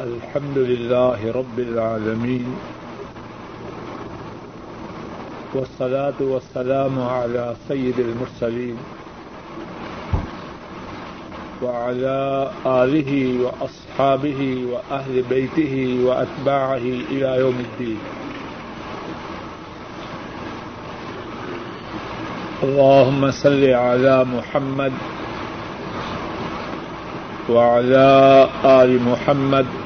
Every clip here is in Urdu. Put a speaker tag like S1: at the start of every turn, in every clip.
S1: الحمد لله رب العالمين والصلاة والسلام على سيد المرسلين وعلى آله وأصحابه وأهل بيته وأتباعه إلى يوم الدين. اللهم صل على محمد وعلى آل محمد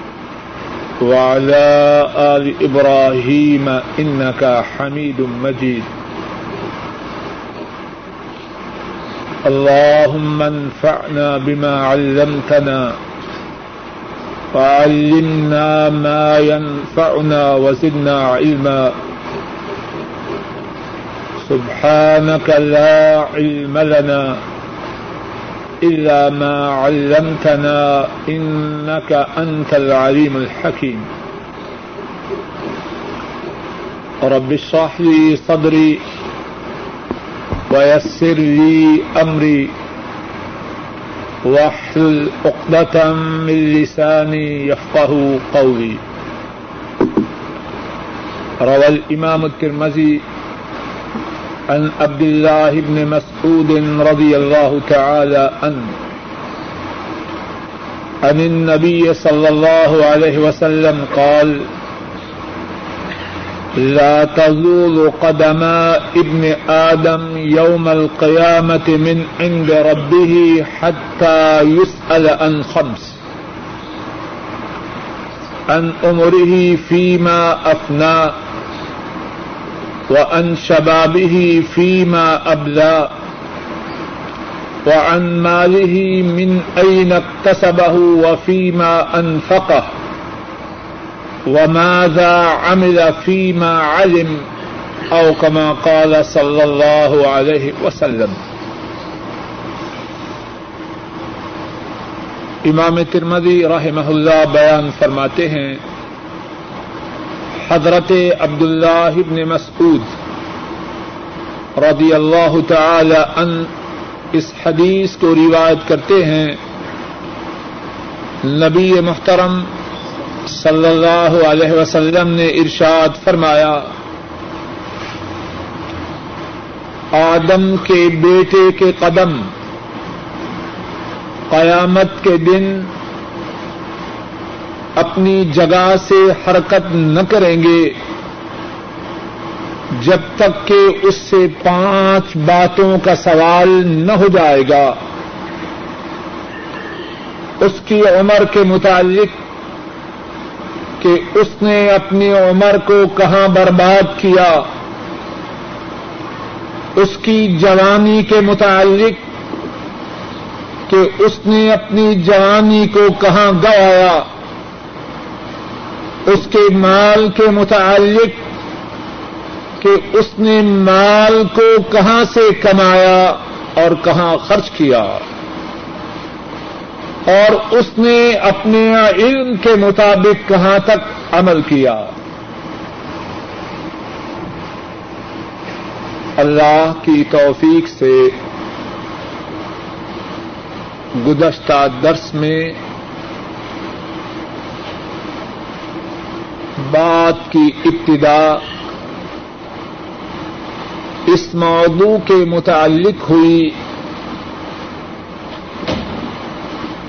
S1: وعلى آل إبراهيم إنك حميد مجيد. اللهم انفعنا بما علمتنا وعلمنا ما ينفعنا وزدنا علما. سبحانك لا علم لنا إلا ما علمتنا إنك أنت العليم الحكيم. رب اشرح لي صدري ويسر لي أمري واحلل عقدة من لساني يفقه قولي. روى الإمام الترمذي عن عبد الله بن مسعود رضي الله تعالى عنه عن النبي صلى الله عليه وسلم قال، لا تزول قدما ابن آدم يوم القيامة من عند ربه حتى يسأل عن خمس، عن أمره فيما أفنى وعن شبابه فيما أبلى وعن ماله من أين اكتسبه وفيما أنفقه وماذا عمل فيما علم أو كما قال صلى الله عليه وسلم امام ترمدی رحمہ اللہ بیان فرماتے ہیں حضرت عبداللہ ابن مسعود رضی اللہ تعالی ان اس حدیث کو روایت کرتے ہیں۔ نبی محترم صلی اللہ علیہ وسلم نے ارشاد فرمایا، آدم کے بیٹے کے قدم قیامت کے دن اپنی جگہ سے حرکت نہ کریں گے۔ جب تک کہ اس سے پانچ باتوں کا سوال نہ ہو جائے گا۔ اس کی عمر کے متعلق کہ اس نے اپنی عمر کو کہاں برباد کیا۔ اس کی جوانی کے متعلق کہ اس نے اپنی جوانی کو کہاں گوایا۔ اس کے مال کے متعلق کہ اس نے مال کو کہاں سے کمایا اور کہاں خرچ کیا اور اس نے اپنے علم کے مطابق کہاں تک عمل کیا اللہ کی توفیق سے گزشتہ درس میں بات کی ابتدا اس موضوع کے متعلق ہوئی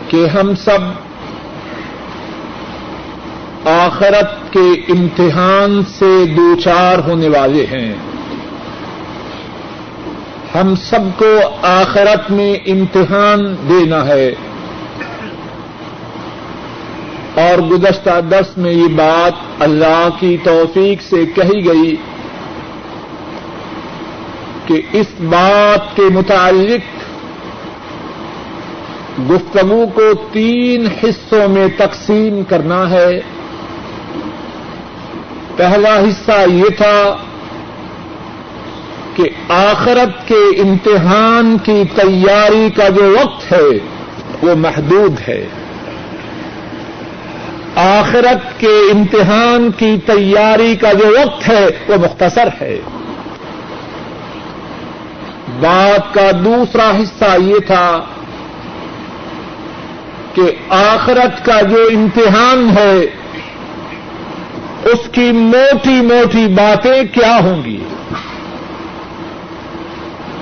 S1: کہ ہم سب آخرت کے امتحان سے دوچار ہونے والے ہیں۔ ہم سب کو آخرت میں امتحان دینا ہے۔ اور گزشتہ دس میں یہ بات اللہ کی توفیق سے کہی گئی کہ اس بات کے متعلق گفتگو کو تین حصوں میں تقسیم کرنا ہے۔ پہلا حصہ یہ تھا کہ آخرت کے امتحان کی تیاری کا جو وقت ہے وہ محدود ہے۔ آخرت کے امتحان کی تیاری کا جو وقت ہے وہ مختصر ہے۔ بات کا دوسرا حصہ یہ تھا کہ آخرت کا جو امتحان ہے، اس کی موٹی موٹی باتیں کیا ہوں گی؟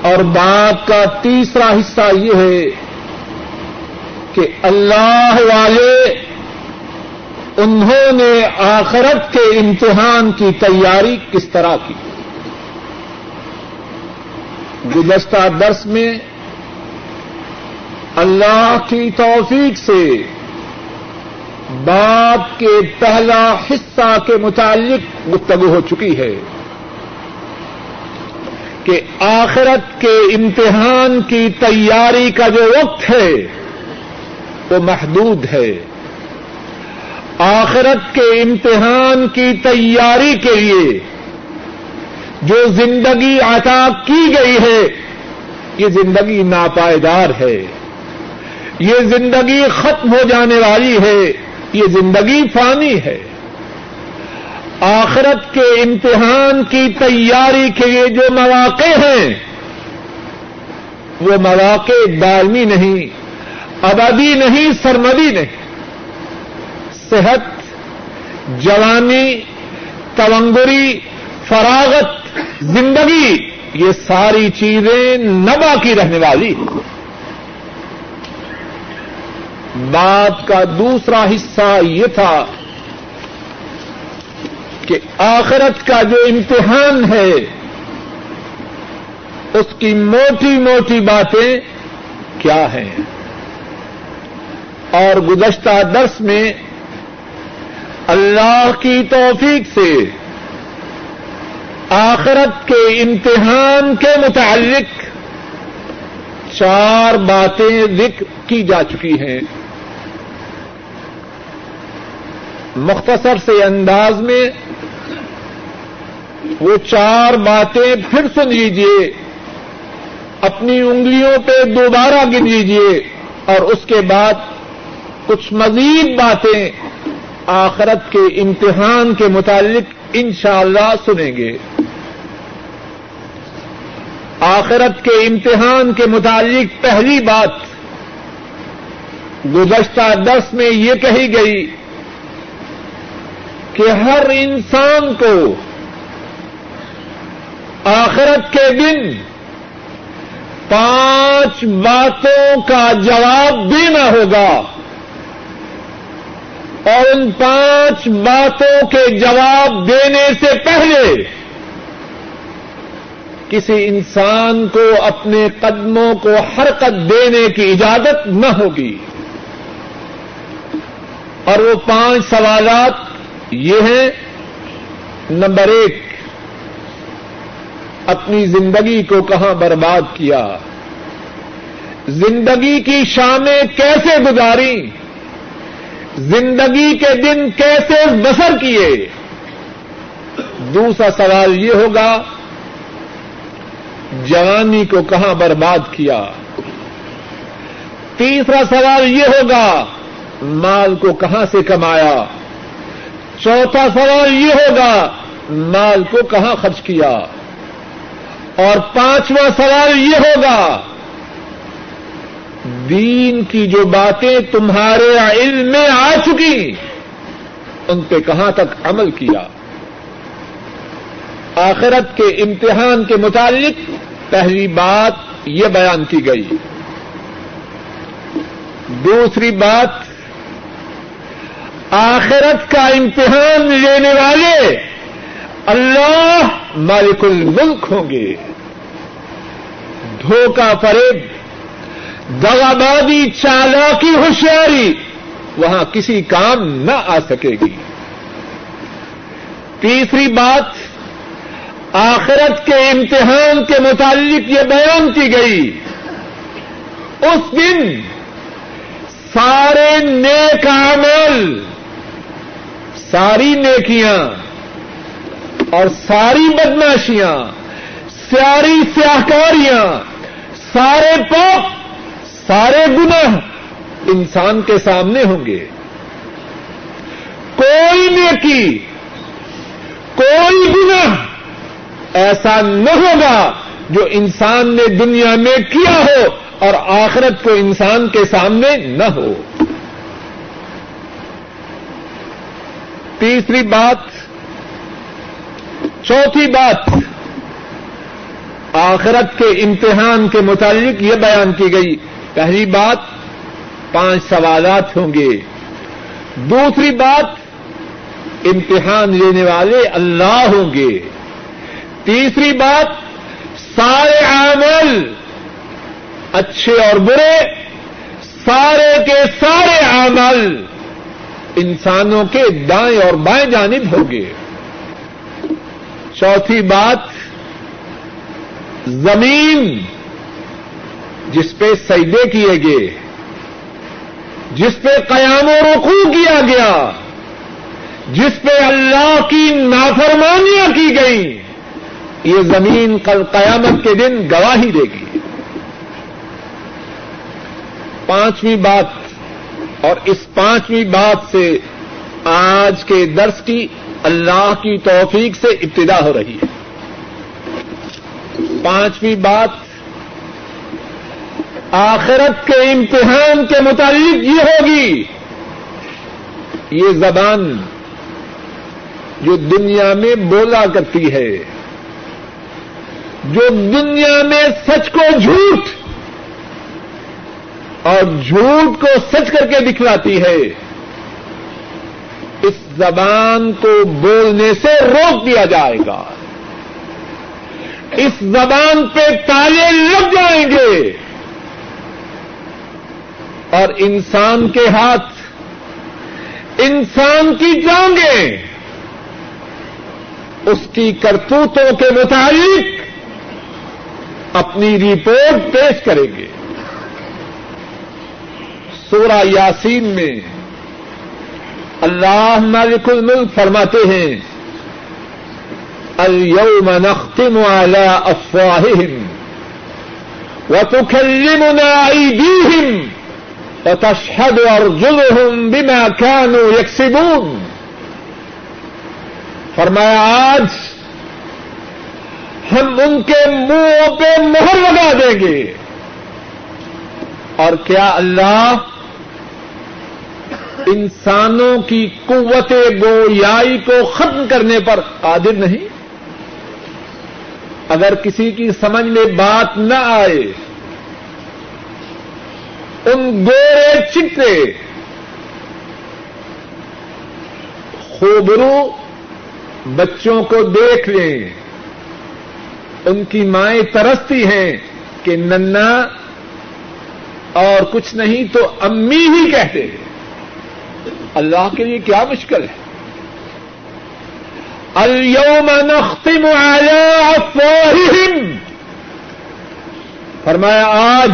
S1: اور بات کا تیسرا حصہ یہ ہے کہ اللہ والے انہوں نے آخرت کے امتحان کی تیاری کس طرح کی؟ گزشتہ درس میں اللہ کی توفیق سے بات کے پہلا حصہ کے متعلق گفتگو ہو چکی ہے کہ آخرت کے امتحان کی تیاری کا جو وقت ہے وہ محدود ہے۔ آخرت کے امتحان کی تیاری کے لیے جو زندگی عطا کی گئی ہے، یہ زندگی ناپائیدار ہے۔ یہ زندگی ختم ہو جانے والی ہے، یہ زندگی فانی ہے۔ آخرت کے امتحان کی تیاری کے لیے جو مواقع ہیں، وہ مواقع دالمی نہیں، ابدی نہیں، سرمدی نہیں۔ صحت، جوانی، تونگری، فراغت، زندگی، یہ ساری چیزیں نبا کی رہنے والی بات کا دوسرا حصہ یہ تھا کہ آخرت کا جو امتحان ہے، اس کی موٹی موٹی باتیں کیا ہیں؟ اور گزشتہ درس میں اللہ کی توفیق سے آخرت کے امتحان کے متعلق چار باتیں ذکر کی جا چکی ہیں۔ مختصر سے انداز میں وہ چار باتیں پھر سن لیجیے اپنی انگلیوں پہ دوبارہ گن لیجیے اور اس کے بعد کچھ مزید باتیں آخرت کے امتحان کے متعلق انشاءاللہ اللہ سنیں گے۔ آخرت کے امتحان کے متعلق پہلی بات گزشتہ دس میں یہ کہی گئی کہ ہر انسان کو آخرت کے دن پانچ باتوں کا جواب دینا ہوگا۔ اور ان پانچ باتوں کے جواب دینے سے پہلے کسی انسان کو اپنے قدموں کو حرکت دینے کی اجازت نہ ہوگی۔ اور وہ پانچ سوالات یہ ہیں۔ نمبر ایک، اپنی زندگی کو کہاں برباد کیا؟ زندگی کی شامیں کیسے گزاری زندگی کے دن کیسے بسر کیے؟ دوسرا سوال یہ ہوگا، جوانی کو کہاں برباد کیا؟ تیسرا سوال یہ ہوگا، مال کو کہاں سے کمایا؟ چوتھا سوال یہ ہوگا، مال کو کہاں خرچ کیا؟ اور پانچواں سوال یہ ہوگا دین کی جو باتیں تمہارے علم میں آ چکی، ان پہ کہاں تک عمل کیا؟ آخرت کے امتحان کے متعلق پہلی بات یہ بیان کی گئی۔ دوسری بات، آخرت کا امتحان لینے والے اللہ مالک الملک ہوں گے۔ دھوکہ فریب دغابادی چالاکی ہوشیاری، وہاں کسی کام نہ آ سکے گی۔ تیسری بات، آخرت کے امتحان کے متعلق یہ بیان کی گئی۔ اس دن سارے نیک عمل ساری نیکیاں اور ساری بدماشیاں ساری سیاہکاریاں، سارے پاپ سارے گناہ انسان کے سامنے ہوں گے۔ کوئی نیکی، کوئی گناہ ایسا نہ ہوگا جو انسان نے دنیا میں کیا ہو اور آخرت کو انسان کے سامنے نہ ہو۔ تیسری بات، چوتھی بات، آخرت کے امتحان کے متعلق یہ بیان کی گئی۔ پہلی بات پانچ سوالات ہوں گے۔ دوسری بات امتحان لینے والے اللہ ہوں گے۔ تیسری بات سارے عمل اچھے اور برے، سارے کے سارے عمل انسانوں کے دائیں اور بائیں جانب ہوں گے۔ چوتھی بات زمین جس پہ سجدے کیے گئے، جس پہ قیام و رکوع کیا گیا، جس پہ اللہ کی نافرمانیاں کی گئیں، یہ زمین کل قیامت کے دن گواہی دے گی۔ پانچویں بات، اور اس پانچویں بات سے آج کے درس کی اللہ کی توفیق سے ابتدا ہو رہی ہے۔ پانچویں بات آخرت کے امتحان کے متعلق یہ ہوگی، یہ زبان جو دنیا میں بولا کرتی ہے، جو دنیا میں سچ کو جھوٹ اور جھوٹ کو سچ کر کے دکھلاتی ہے، اس زبان کو بولنے سے روک دیا جائے گا۔ اس زبان پہ تالے لگ جائیں گے۔ اور انسان کے ہاتھ، انسان کی ٹانگیں اس کی کرتوتوں کے مطابق اپنی رپورٹ پیش کریں گے۔ سورہ یاسین میں اللہ مالک الملک فرماتے ہیں، اليوم نختم على افواههم وتكلمنا ايديهم وتشهد ارجلهم بما كانوا يكسبون. فرمایا، آج ہم ان کے منہوں پہ مہر لگا دیں گے۔ اور کیا اللہ انسانوں کی قوت گویائی کو ختم کرنے پر قادر نہیں؟ اگر کسی کی سمجھ میں بات نہ آئے ان گورے چٹے خوبرو بچوں کو دیکھ لیں۔ ان کی مائیں ترستی ہیں کہ ننا اور کچھ نہیں تو امی ہی کہتے ہیں۔ اللہ کے لیے کیا مشکل ہے؟ اليوم نختم على افواههم فرمایا، آج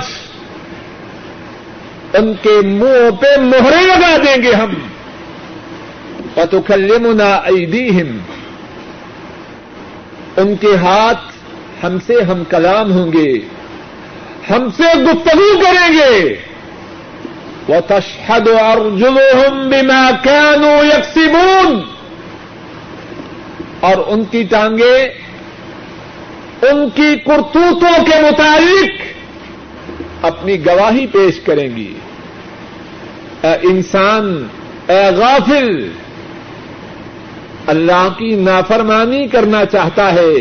S1: ان کے منہ پہ مہرے لگا دیں گے ہم۔ وتكلمنا ايديهم ان کے ہاتھ ہم سے ہم کلام ہوں گے۔ ہم سے گفتگو کریں گے۔ وہ تشہد اور جلوہم بما كانوا يكسبون۔ اور ان کی ٹانگیں ان کی کرتوتوں کے مطابق اپنی گواہی پیش کریں گی۔ اے انسان، اے غافل، اللہ کی نافرمانی کرنا چاہتا ہے۔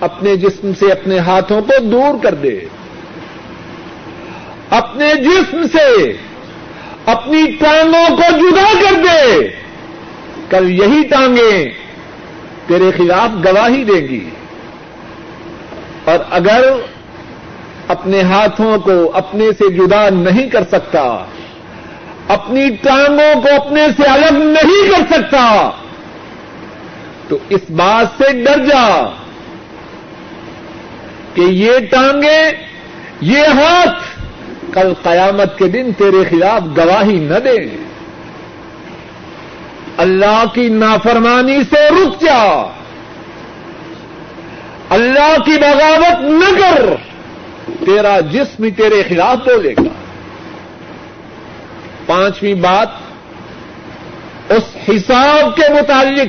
S1: اپنے جسم سے اپنے ہاتھوں کو دور کر دے۔ اپنے جسم سے اپنی ٹانگوں کو جدا کر دے۔ کل یہی ٹانگیں تیرے خلاف گواہی دیں گی۔ اور اگر اپنے ہاتھوں کو اپنے سے جدا نہیں کر سکتا۔ اپنی ٹانگوں کو اپنے سے الگ نہیں کر سکتا۔ تو اس بات سے ڈر جا کہ یہ ٹانگیں، یہ ہاتھ کل قیامت کے دن تیرے خلاف گواہی نہ دیں۔ اللہ کی نافرمانی سے رک جا۔ اللہ کی بغاوت نہ کر۔ تیرا جسم تیرے خلاف بولے گا۔ پانچویں بات، اس حساب کے متعلق،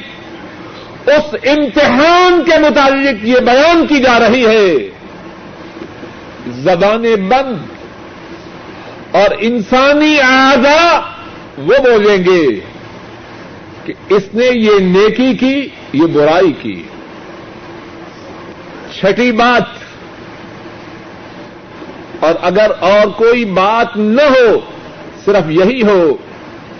S1: اس امتحان کے متعلق یہ بیان کی جا رہی ہے۔ زبانیں بند اور انسانی اعضا وہ بولیں گے کہ اس نے یہ نیکی کی، یہ برائی کی۔ چھٹی بات اور اگر اور کوئی بات نہ ہو، صرف یہی ہو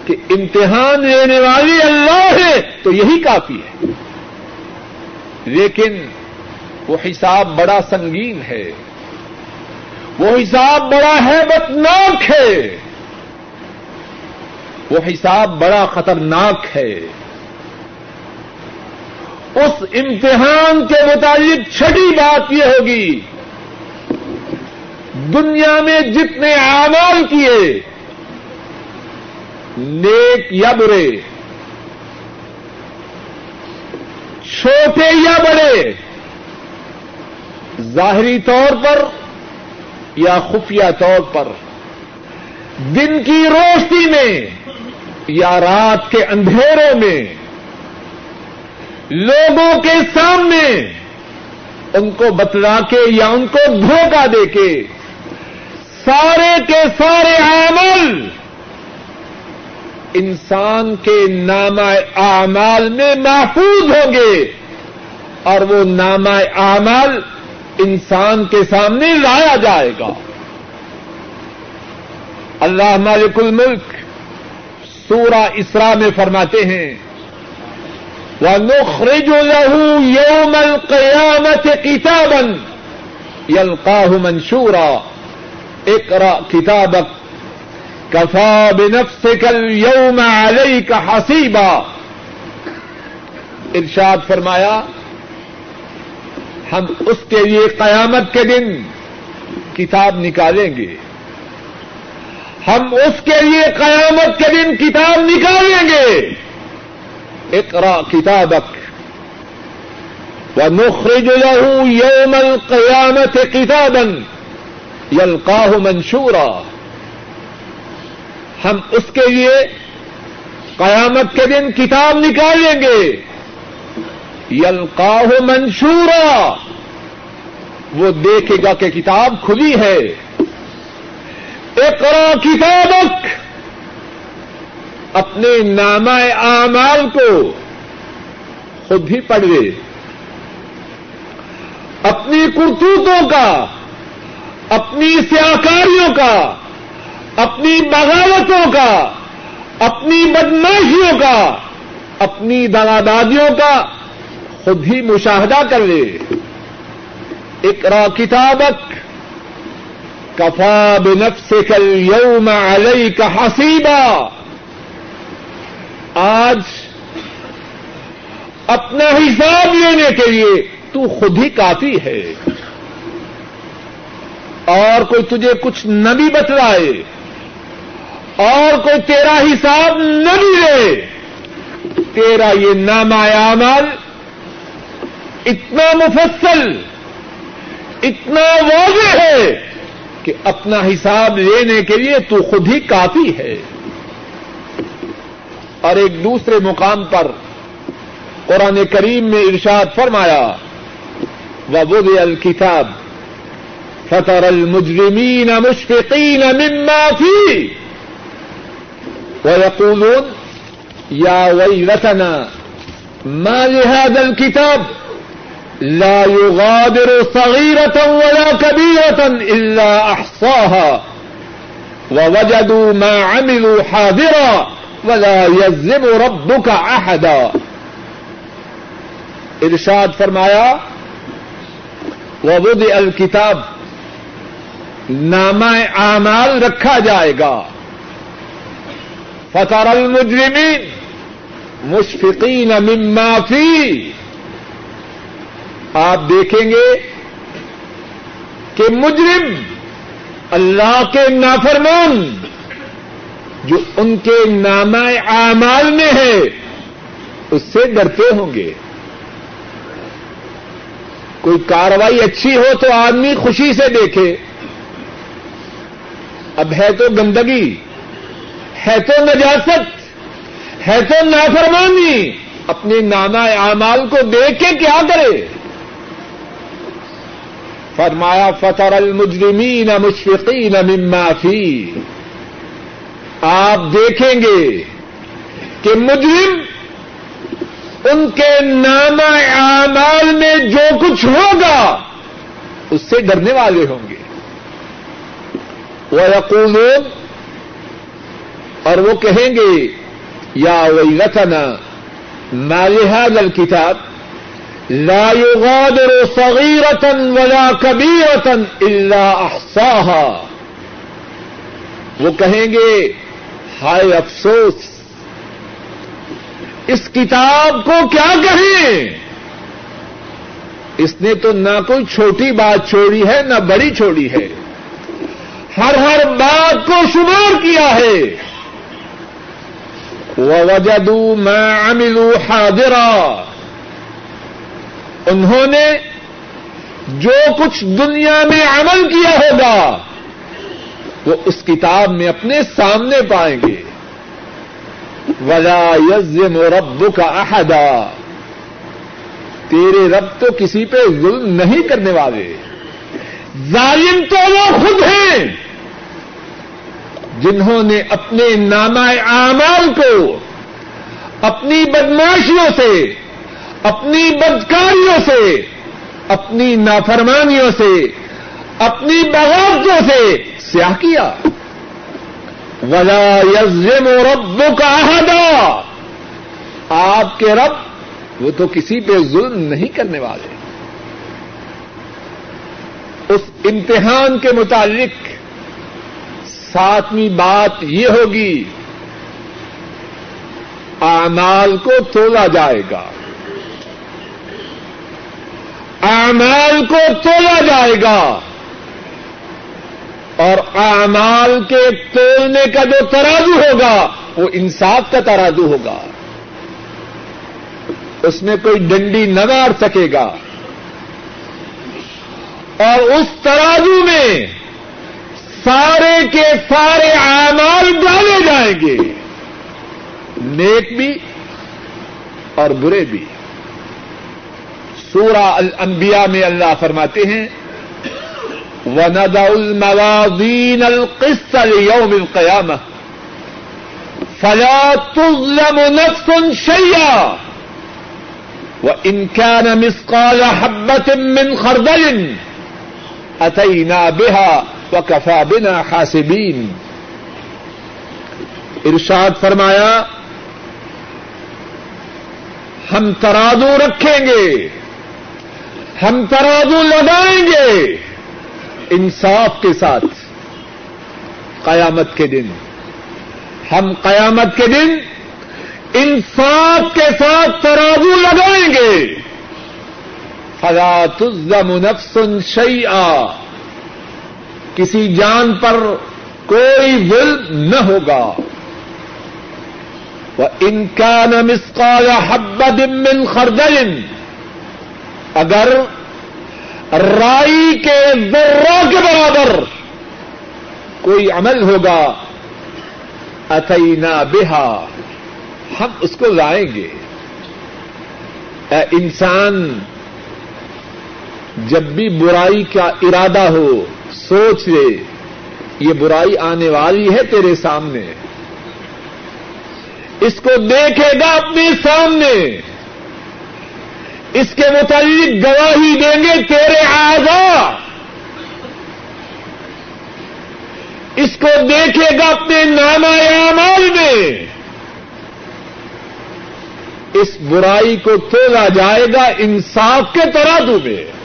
S1: کہ امتحان لینے والی اللہ ہے، تو یہی کافی ہے۔ لیکن وہ حساب بڑا سنگین ہے۔ وہ حساب بڑا ہیبتناک ہے۔ وہ حساب بڑا خطرناک ہے۔ اس امتحان کے متعلق چھٹی بات یہ ہوگی دنیا میں جتنے اعمال کیے، نیک یا برے، چھوٹے یا بڑے، ظاہری طور پر یا خفیہ طور پر، دن کی روشنی میں یا رات کے اندھیروں میں، لوگوں کے سامنے، ان کو بتلا کے یا ان کو دھوکہ دے کے سارے کے سارے عمل انسان کے نام اعمال میں محفوظ ہوں گے اور وہ نام اعمال انسان کے سامنے لایا جائے گا۔ اللہ مالک الملک سورہ اسرا میں فرماتے ہیں، وَنُخْرِجُ لَهُ يَوْمَ الْقِيَامَةِ كِتَابًا يَلْقَاهُ مَنْشُورًا۔ اقرأ كتابك. كفى بنفسك اليوم عليك حسيبا. ارشاد فرمایا، ہم اس کے لیے قیامت کے دن کتاب نکالیں گے۔ ہم اس کے لیے قیامت کے دن کتاب نکالیں گے۔ اقرا کتابک و نخرج له يوم القيامة كتابا. يلقاه منشورا۔ ہم اس کے لیے قیامت کے دن کتاب نکالیں گے۔ یلقاہ منشورا۔ وہ دیکھے گا کہ کتاب کھلی ہے۔ اقرا کتابک۔ اپنے نامہ اعمال کو خود ہی پڑھ لے۔ اپنی کرتوتوں کا۔ اپنی سیاکاریوں کا، اپنی بغاوتوں کا، اپنی بدماشیوں کا، اپنی دادیوں کا خود ہی مشاہدہ کر لے۔ اقرا کتابک کفا بنفسك اليوم عليك حسيبا آج اپنا حساب لینے کے لیے تو خود ہی کافی ہے۔ اور کوئی تجھے کچھ نہ بھی بتلائے اور کوئی تیرا حساب نہ بھی لے۔ تیرا یہ نامہ عمل، اتنا مفصل، اتنا واضح ہے کہ اپنا حساب لینے کے لیے تو خود ہی کافی ہے۔ اور ایک دوسرے مقام پر قرآن کریم میں ارشاد فرمایا و بد الکتاب فطر المجرمین مشفقین مما فی ويقولون یا ویلتنا ما لهذا الكتاب لا يغادر صغيرة ولا كبيرة إلا أحصاها ووجدوا ما عملوا حاضرا ولا يزم ربك أحدا ارشاد فرمایا وضع الکتاب نامہ اعمال رکھا جائے گا۔ فطر المجرمین مشفقین مما فی آپ دیکھیں گے کہ مجرم اللہ کے نافرمان جو ان کے نامہ اعمال میں ہے، اس سے ڈرتے ہوں گے۔ کوئی کاروائی اچھی ہو تو آدمی خوشی سے دیکھے۔ اب ہے تو گندگی، ہے تو نجاست، ہے تو نافرمانی، اپنے نانا اعمال کو دیکھ کے کیا کرے؟ فرمایا فطر المجرمین مشفقین مما فی آپ دیکھیں گے کہ مجرم ان کے ناما اعمال میں جو کچھ ہوگا، اس سے ڈرنے والے ہوں گے۔ وہ اور وہ کہیں گے، یا وہی رتنا نالحاد الکتاب لا يغادر صغيرة ولا كبيرة إلا أحصاها. وہ کہیں گے، ہائے افسوس، اس کتاب کو کیا کہیں؟ اس نے تو نہ کوئی چھوٹی بات چھوڑی ہے، نہ بڑی چھوڑی ہے۔ ہر ہر بات کو شمار کیا ہے۔ وہ وجدو میں املو حاضرا۔ انہوں نے جو کچھ دنیا میں عمل کیا ہوگا، وہ اس کتاب میں اپنے سامنے پائیں گے۔ ولا یزم رب کا احدا تیرے رب تو کسی پہ ظلم نہیں کرنے والے۔ ظالم تو وہ خود ہیں۔ جنہوں نے اپنے نامہ اعمال کو، اپنی بدماشیوں سے، اپنی بدکاریوں سے، اپنی نافرمانیوں سے، اپنی بغاوتوں سے سیاہ کیا۔ ولا یزم رب کا عہدہ آپ کے رب وہ تو کسی پہ ظلم نہیں کرنے والے۔ اس امتحان کے متعلق ساتویں بات یہ ہوگی آمال کو تولا جائے گا۔ اعمال کو تولا جائے گا۔ اور اعمال کے تولنے کا جو ترازو ہوگا، وہ انصاف کا ترازو ہوگا۔ اس میں کوئی ڈنڈی نہ مار سکے گا۔ اور اس ترازو میں سارے کے سارے اعمال ڈالے جائیں گے۔ نیک بھی اور برے بھی۔ سورہ الانبیاء میں اللہ فرماتے ہیں، وَنَدَعُ الْمَوَازِينَ الْقِسْطَ لِيَوْمِ الْقِيَامَةِ فَلَا تُظْلَمُ نَفْسٌ شَيْئًا وَإِنْ كَانَ مِثْقَالَ حَبَّةٍ مِّنْ خَرْدَلٍ أَتَيْنَا بِهَا وَكَفَى بِنَا حَاسِبِينَ ارشاد فرمایا، ہم ترازو رکھیں گے، ہم ترازو لگائیں گے انصاف کے ساتھ۔ قیامت کے دن، ہم قیامت کے دن انصاف کے ساتھ ترازو لگائیں گے۔ فلا تظلم نفس شيئا۔ کسی جان پر کوئی ظلم نہ ہوگا۔ وہ ان کا نمسکال حبد من خردل۔ اگر رائی کے ذرہ کے برابر کوئی عمل ہوگا اتینا بہا ہم اس کو لائیں گے۔ اے انسان، جب بھی برائی کا ارادہ ہو سوچ لے، یہ برائی آنے والی ہے تیرے سامنے۔ اس کو دیکھے گا اپنے سامنے۔ اس کے متعلق گواہی دیں گے تیرے آزا اس کو دیکھے گا اپنے ناما اعمال میں۔ اس برائی کو تولا جائے گا انصاف کے ترادو میں۔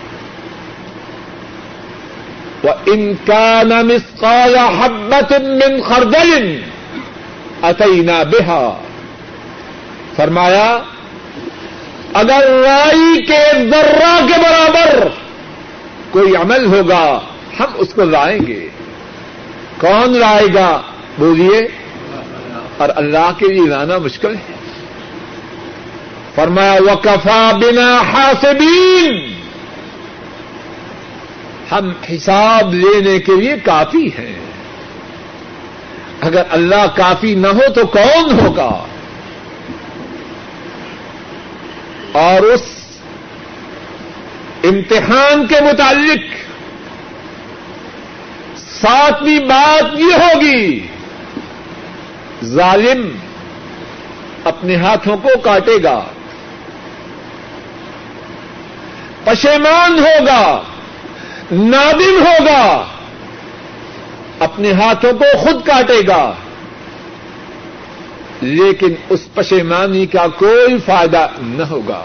S1: وہ ان کا نمسکال حبت من خردل اتینا بہا فرمایا، اگر رائی کے ذرہ کے برابر کوئی عمل ہوگا، ہم اس کو لائیں گے۔ کون لائے گا؟ بولیے، اور اللہ کے لیے لانا مشکل ہے۔ فرمایا وکفا بنا حاسبین ہم حساب لینے کے لیے کافی ہیں۔ اگر اللہ کافی نہ ہو تو کون ہوگا؟ اور اس امتحان کے متعلق ساتویں بات یہ ہوگی، ظالم اپنے ہاتھوں کو کاٹے گا، پشیمان ہوگا۔ نادم ہوگا۔ اپنے ہاتھوں کو خود کاٹے گا۔ لیکن اس پشیمانی کا کوئی فائدہ نہ ہوگا۔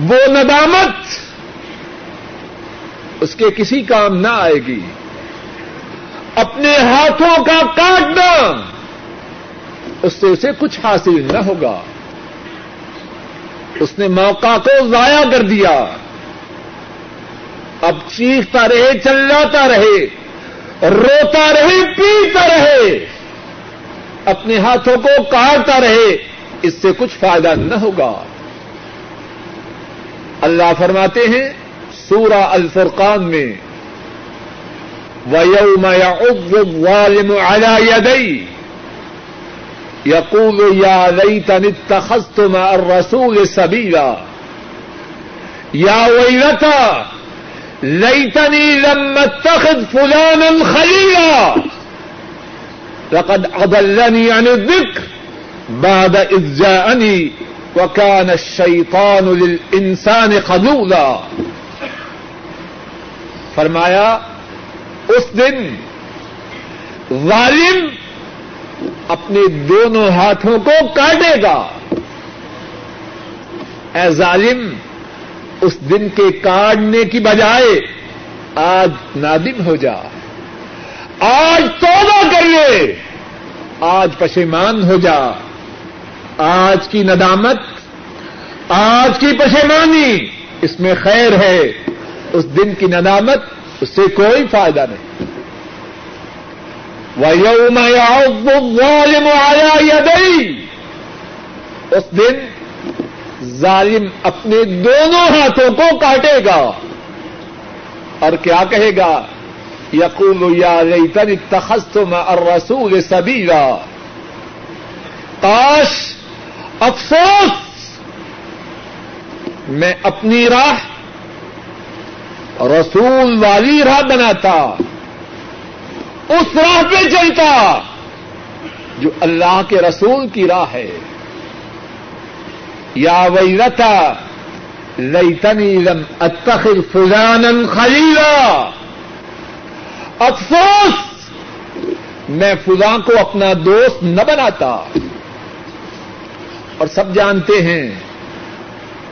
S1: وہ ندامت اس کے کسی کام نہ آئے گی۔ اپنے ہاتھوں کا کاٹنا اس سے اسے کچھ حاصل نہ ہوگا۔ اس نے موقع کو ضائع کر دیا۔ اب چیختا رہے، چلاتا رہے، روتا رہے، پیتا رہے، اپنے ہاتھوں کو کاٹتا رہے، اس سے کچھ فائدہ نہ ہوگا۔ اللہ فرماتے ہیں سورہ الفرقان میں، وَيَوْمَ يَعُضُّ الظَّالِمُ عَلَى يَدَيْهِ، يقول يا ليتني اتخذت مع الرسول سبيلا۔ يا ويلتا ليتني لم اتخذ فلانا خليلا لقد اضلني عن الذكر بعد اذ جاءني وكان الشيطان للانسان خذولا. فرمایا، اس دن ظالم اپنے دونوں ہاتھوں کو کاٹے گا۔ اے ظالم اس دن کے کاٹنے کی بجائے آج نادم ہو جا۔ آج توبہ کر لے۔ آج پشیمان ہو جا۔ آج کی ندامت، آج کی پشیمانی اس میں خیر ہے۔ اس دن کی ندامت اس سے کوئی فائدہ نہیں۔ وَيَوْمَ يَعُضُّ الظَّالِمُ عَلَى يَدَيْهِ۔ اس دن ظالم اپنے دونوں ہاتھوں کو کاٹے گا۔ اور کیا کہے گا؟ یقول یا لیتن اتخذت مع الرسول سبیلا۔ کاش، افسوس، میں اپنی راہ رسول والی راہ بناتا، اس راہ پہ چلتا، جو اللہ کے رسول کی راہ ہے۔ یا وئی رتا لئی لم اتخر فلان خلیلا۔ افسوس! میں فلاں کو اپنا دوست نہ بناتا۔ اور سب جانتے ہیں،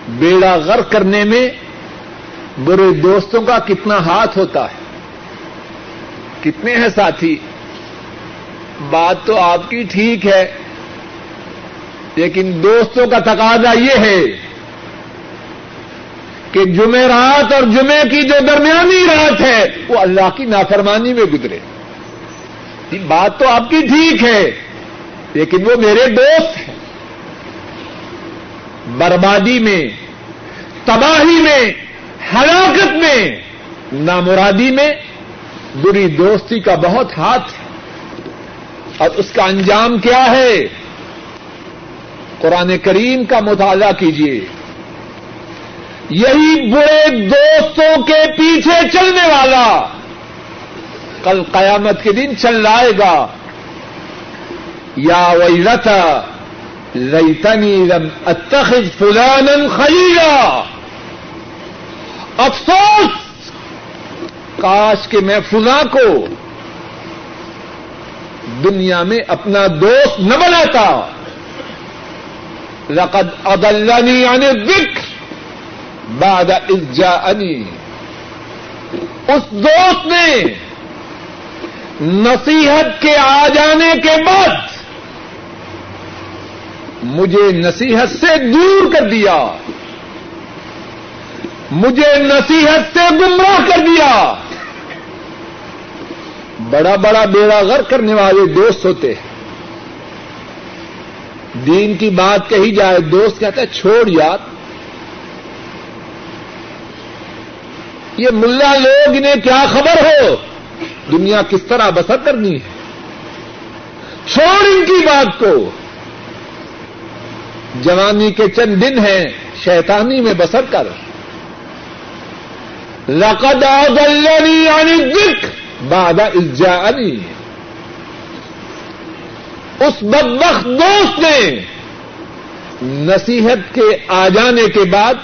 S1: بیڑا غر کرنے میں برے دوستوں کا کتنا ہاتھ ہوتا ہے۔ کتنے ہیں ساتھی؟ بات تو آپ کی ٹھیک ہے۔ لیکن دوستوں کا تقاضا یہ ہے کہ جمعے رات اور جمعے کی جو درمیانی رات ہے، وہ اللہ کی نافرمانی میں گزرے۔ بات تو آپ کی ٹھیک ہے، لیکن وہ میرے دوست ہیں۔ بربادی میں، تباہی میں، ہلاکت میں، نامرادی میں بری دوستی کا بہت ہاتھ ہے۔ اور اس کا انجام کیا ہے؟ قرآن کریم کا مطالعہ کیجیے یہی برے دوستوں کے پیچھے چلنے والا کل قیامت کے دن چل گا۔ یا وہی رتا ریتنی رم اتخذ فلان خلیلا۔ افسوس! کاش کہ میں فلاں کو دنیا میں اپنا دوست نہ بناتا۔ لقد اضلنی عن الذکر بعد اذ جاءنی اس دوست نے نصیحت کے آ جانے کے بعد مجھے نصیحت سے دور کر دیا، مجھے نصیحت سے گمراہ کر دیا۔ بڑا بڑا بیڑا غر کرنے والے دوست ہوتے ہیں۔ دین کی بات کہی جائے، دوست کہتا ہے چھوڑ یار۔ یہ ملا لوگ انہیں کیا خبر ہو؟ دنیا کس طرح بسر کرنی ہے؟ چھوڑ ان کی بات کو۔ جوانی کے چند دن ہیں، شیطانی میں بسر کر۔ لقد آدلنی یعنی دکھ بادہ اس بدبخت دوست نے نصیحت کے آ جانے کے بعد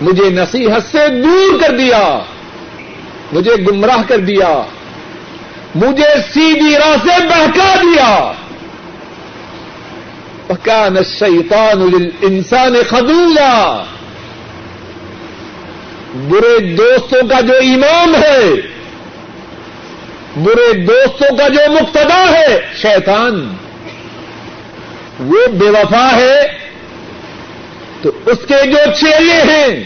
S1: مجھے نصیحت سے دور کر دیا، مجھے گمراہ کر دیا، مجھے سیدھی راہ سے بہکا دیا۔ پکان الشیطان للانسان خدولا برے دوستوں کا جو امام ہے برے دوستوں کا جو مقتدا ہے، شیطان، وہ بے وفا ہے، تو اس کے جو چیلے ہیں،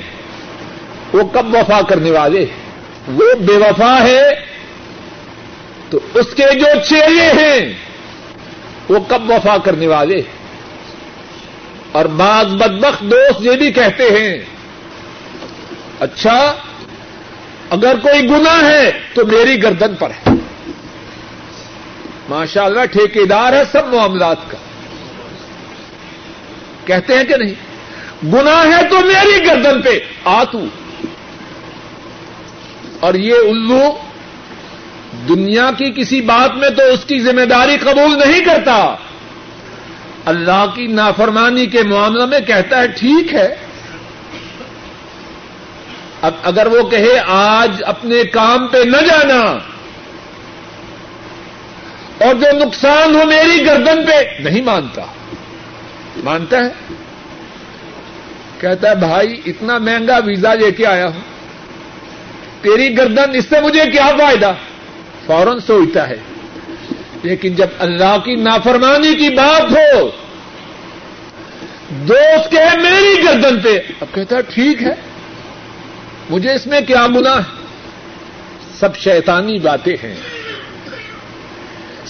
S1: وہ کب وفا کرنے والے؟ وہ بے وفا ہے، تو اس کے جو چیلے ہیں، وہ کب وفا کرنے والے؟ اور بعض بدبخت دوست یہ بھی کہتے ہیں اچھا اگر کوئی گنا ہے، تو میری گردن پر ہے۔ ماشاء اللہ ٹھیکیدار ہے سب معاملات کا۔ کہتے ہیں کہ نہیں؟ گنا ہے تو میری گردن پہ۔ آ تو۔ اور یہ الو دنیا کی کسی بات میں تو اس کی ذمہ داری قبول نہیں کرتا۔ اللہ کی نافرمانی کے معاملے میں کہتا ہے ٹھیک ہے۔ اب اگر وہ کہے آج اپنے کام پہ نہ جانا۔ اور جو نقصان ہو میری گردن پہ نہیں مانتا۔ مانتا ہے؟ کہتا ہے بھائی اتنا مہنگا ویزا لے کے آیا ہوں۔ تیری گردن اس سے مجھے کیا فائدہ؟ فوراً سوچتا ہے۔ لیکن جب اللہ کی نافرمانی کی بات ہو دوست کہ میری گردن پہ اب کہتا ہے ٹھیک ہے مجھے اس میں کیا گنا ہے؟ سب شیطانی باتیں ہیں۔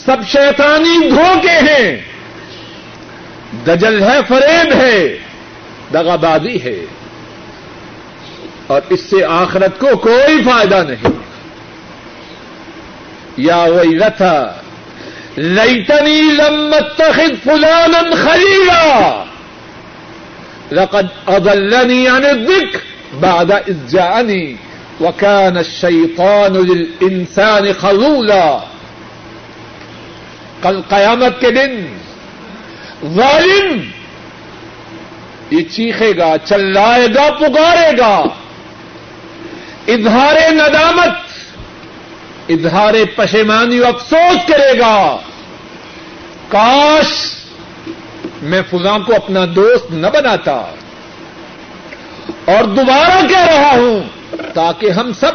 S1: سب شیطانی دھوکے ہیں۔ دجل ہے، فریب ہے دغابازی ہے۔ اور اس سے آخرت کو کوئی فائدہ نہیں۔ یا وہی رتھا لئی لمت فلانا خلیلا۔ لقد اضلني عن الذكر بعد اذ جاءني وكان الشيطان للانسان خذولا۔ کل قیامت کے دن ظالم یہ چیخے گا، چلائے گا، پکارے گا۔ اظہار ندامت، اظہار پشیمانی و افسوس کرے گا۔ کاش میں فضا کو اپنا دوست نہ بناتا۔ اور دوبارہ کہہ رہا ہوں، تاکہ ہم سب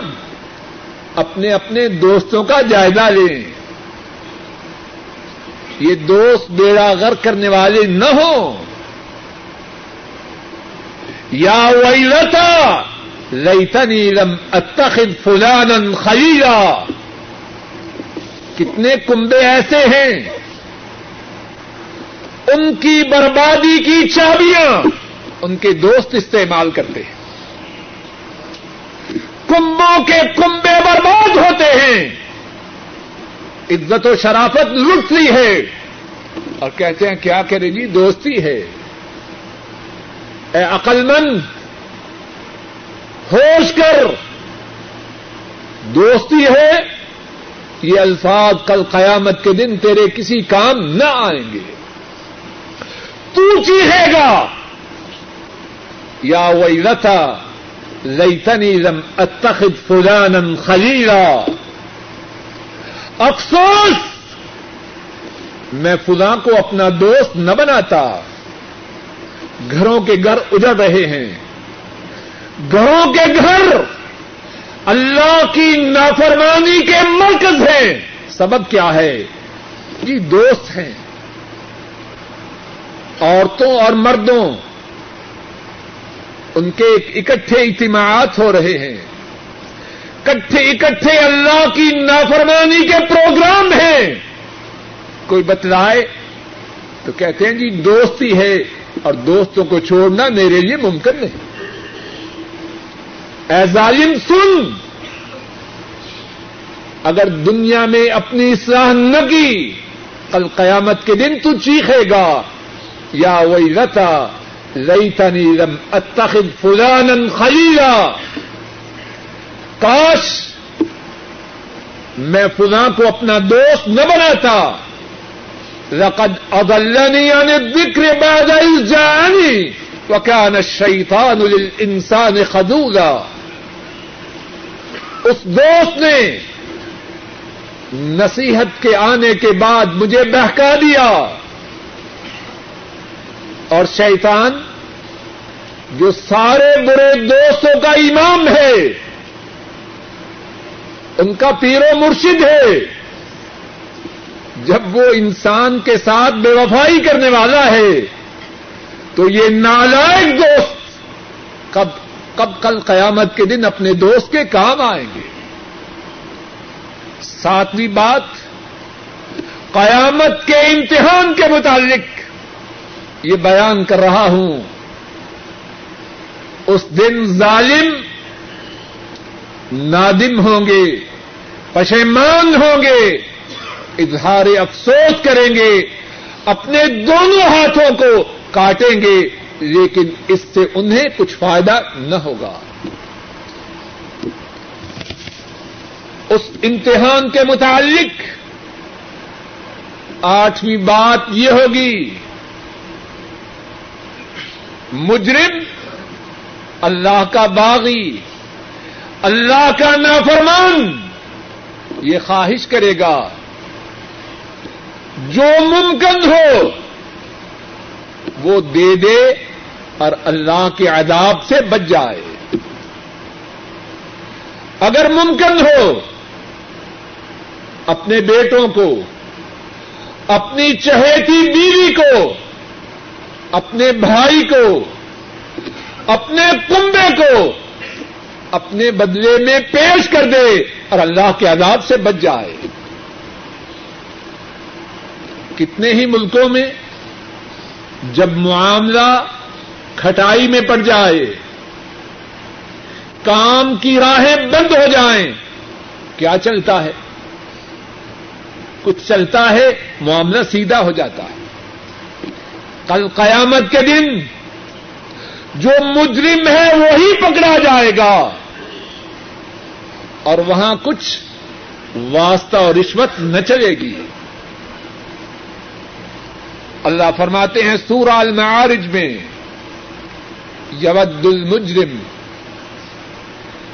S1: اپنے اپنے دوستوں کا جائزہ لیں۔ یہ دوست بیڑا گر کرنے والے نہ ہوں۔ یا وہی رتا لئی لم اتخذ فلان خلیلا۔ کتنے کنبے ایسے ہیں۔ ان کی بربادی کی چابیاں ان کے دوست استعمال کرتے ہیں۔ کنبوں کے کنبے برباد ہوتے ہیں۔ عزت و شرافت لٹ لی ہے۔ اور کہتے ہیں کیا کرے جی دوستی ہے۔ اے عقلمند ہوش کر۔ دوستی ہے، یہ الفاظ کل قیامت کے دن تیرے کسی کام نہ آئیں گے۔ تو چیخے گا۔ یا وہی رتھا لئی لم اتخذ فلانا خلیلا۔ افسوس! میں فلاں کو اپنا دوست نہ بناتا۔ گھروں کے گھر اجڑ رہے ہیں۔ گھروں کے گھر اللہ کی نافرمانی کے مرکز ہیں۔ سبب کیا ہے؟ جی دوست ہیں۔ عورتوں اور مردوں، ان کے اکٹھے اجتماعات ہو رہے ہیں۔ کٹھے اکٹھے اللہ کی نافرمانی کے پروگرام ہیں۔ کوئی بتلائے تو کہتے ہیں جی دوستی ہے اور دوستوں کو چھوڑنا میرے لیے ممکن نہیں۔ اے ظالم سن، اگر دنیا میں اپنی اصلاح نہ کی، کل قیامت کے دن تو چیخے گا، یا وہی رتا لئی تنی رم اتخذ فلان خلیلا۔ کاش میں فلاں کو اپنا دوست نہ بناتا۔ لقد اضلنی عن الذکر بعد اذ جاءنی وكان الشیطان للانسان خذولا۔ اس دوست نے نصیحت کے آنے کے بعد مجھے بہکا دیا۔ اور شیطان، جو سارے برے دوستوں کا امام ہے ان کا پیر و مرشد ہے۔ جب وہ انسان کے ساتھ بے وفائی کرنے والا ہے، تو یہ نالائق دوست کب کب کل قیامت کے دن اپنے دوست کے کام آئیں گے۔ ساتویں بات، قیامت کے امتحان کے متعلق یہ بیان کر رہا ہوں۔ اس دن ظالم نادم ہوں گے، پشیمان ہوں گے، اظہار افسوس کریں گے، اپنے دونوں ہاتھوں کو کاٹیں گے، لیکن اس سے انہیں کچھ فائدہ نہ ہوگا۔ اس امتحان کے متعلق آٹھویں بات یہ ہوگی، مجرم اللہ کا باغی اللہ کا نافرمان یہ خواہش کرے گا جو ممکن ہو وہ دے دے اور اللہ کے عذاب سے بچ جائے۔ اگر ممکن ہو اپنے بیٹوں کو، اپنی چہیتی بیوی کو، اپنے بھائی کو، اپنے کنبے کو اپنے بدلے میں پیش کر دے اور اللہ کے عذاب سے بچ جائے۔ کتنے ہی ملکوں میں جب معاملہ کھٹائی میں پڑ جائے، کام کی راہیں بند ہو جائیں، کیا چلتا ہے؟ کچھ چلتا ہے، معاملہ سیدھا ہو جاتا ہے۔ کل قیامت کے دن جو مجرم ہے، وہی پکڑا جائے گا۔ اور وہاں کچھ واسطہ اور رشوت نہ چلے گی۔ اللہ فرماتے ہیں سورہ المعارج میں، یود المجرم،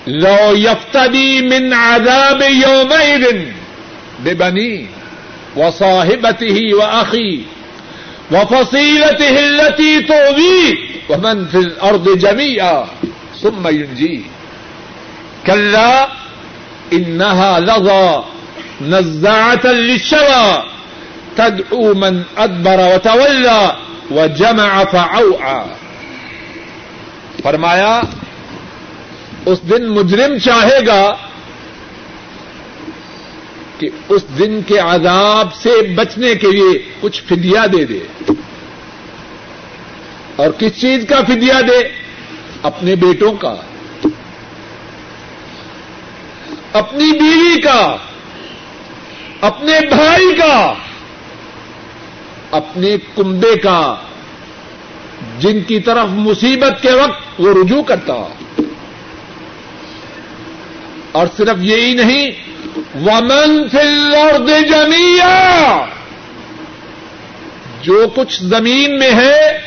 S1: لو یفتدی من عذاب یومئذ ببنی وصاحبته وأخي وفصيلته التي تؤويه ومن في الأرض جميعا ثم ينجيه كلا إنها لظى نزاعة للشوى. تدعو من أدبر وتولى وجمع فعوعا فرمایا، اس دن مجرم چاہے گا کہ اس دن کے عذاب سے بچنے کے لیے کچھ فدیا دے دے۔ اور کس چیز کا فدیا دے؟ اپنے بیٹوں کا۔ اپنی بیوی کا، اپنے بھائی کا، اپنے کنبے کا، جن کی طرف مصیبت کے وقت وہ رجوع کرتا۔ اور صرف یہی نہیں، ومن فی الارض جميعا، جو کچھ زمین میں ہے،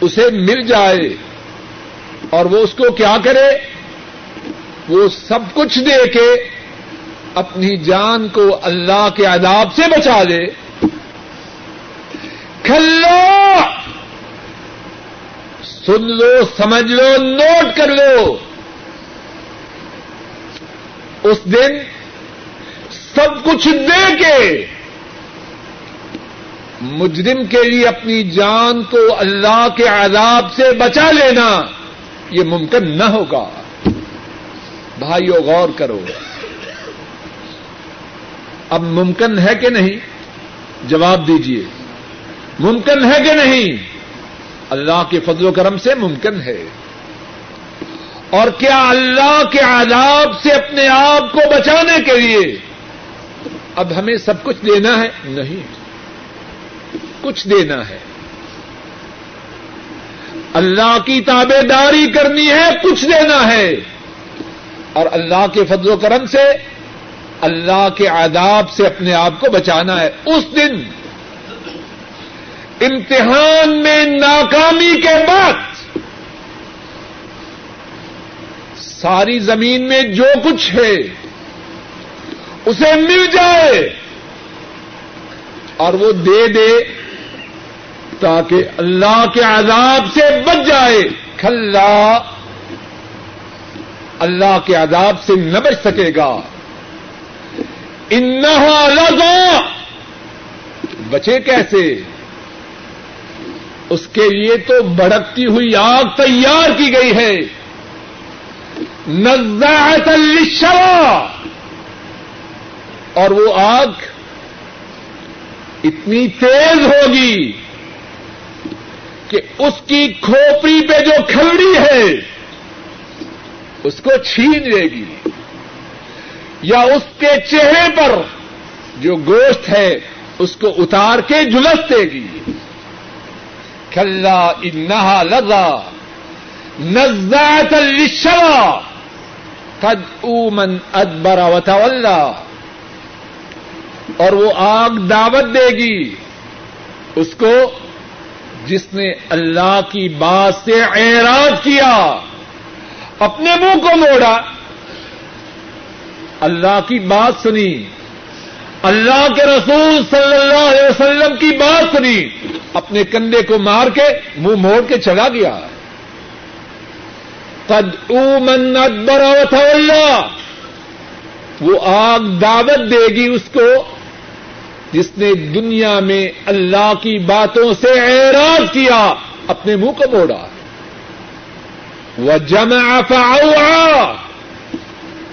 S1: اسے مل جائے۔ اور وہ اس کو کیا کرے؟ وہ سب کچھ دے کے اپنی جان کو اللہ کے عذاب سے بچا لے کھلو! سن لو، سمجھ لو، نوٹ کر لو۔ اس دن سب کچھ دے کے مجرم کے لیے اپنی جان کو اللہ کے عذاب سے بچا لینا، یہ ممکن نہ ہوگا۔ بھائیو غور کرو۔ اب ممکن ہے کہ نہیں؟ جواب دیجیے ممکن ہے کہ نہیں؟ اللہ کے فضل و کرم سے ممکن ہے۔ اور کیا اللہ کے عذاب سے اپنے آپ کو بچانے کے لیے اب ہمیں سب کچھ دینا ہے؟ نہیں۔ کچھ دینا ہے۔ اللہ کی تابے داری کرنی ہے، کچھ دینا ہے۔ اور اللہ کے فضل و کرم سے اللہ کے عذاب سے اپنے آپ کو بچانا ہے۔ اس دن امتحان میں ناکامی کے بعد ساری زمین میں جو کچھ ہے، اسے مل جائے اور وہ دے دے تاکہ اللہ کے عذاب سے بچ جائے۔ کھلا اللہ کے عذاب سے نہ بچ سکے گا۔ انہا لگا بچے کیسے؟ اس کے لیے تو بڑکتی ہوئی آگ تیار کی گئی ہے۔ نزاعت للشوا اور وہ آگ اتنی تیز ہوگی کہ اس کی کھوپڑی پہ جو کھلڑی ہے اس کو چھین لے گی یا اس کے چہرے پر جو گوشت ہے اس کو اتار کے جلس دے گی۔ کھلا انہا لگا نزاعت للشوا قد اومن ادبر وتولى۔ اور وہ آگ دعوت دے گی اس کو جس نے اللہ کی بات سے اعراض کیا۔ اپنے منہ کو موڑا۔ اللہ کی بات سنی۔ اللہ کے رسول صلی اللہ علیہ وسلم کی بات سنی۔ اپنے کندھے کو مار کے منہ موڑ کے چلا گیا۔ قد اومن ادبر وتولى وہ آگ دعوت دے گی اس کو جس نے دنیا میں اللہ کی باتوں سے اعراض کیا، اپنے منہ کو موڑا۔ وہ جمع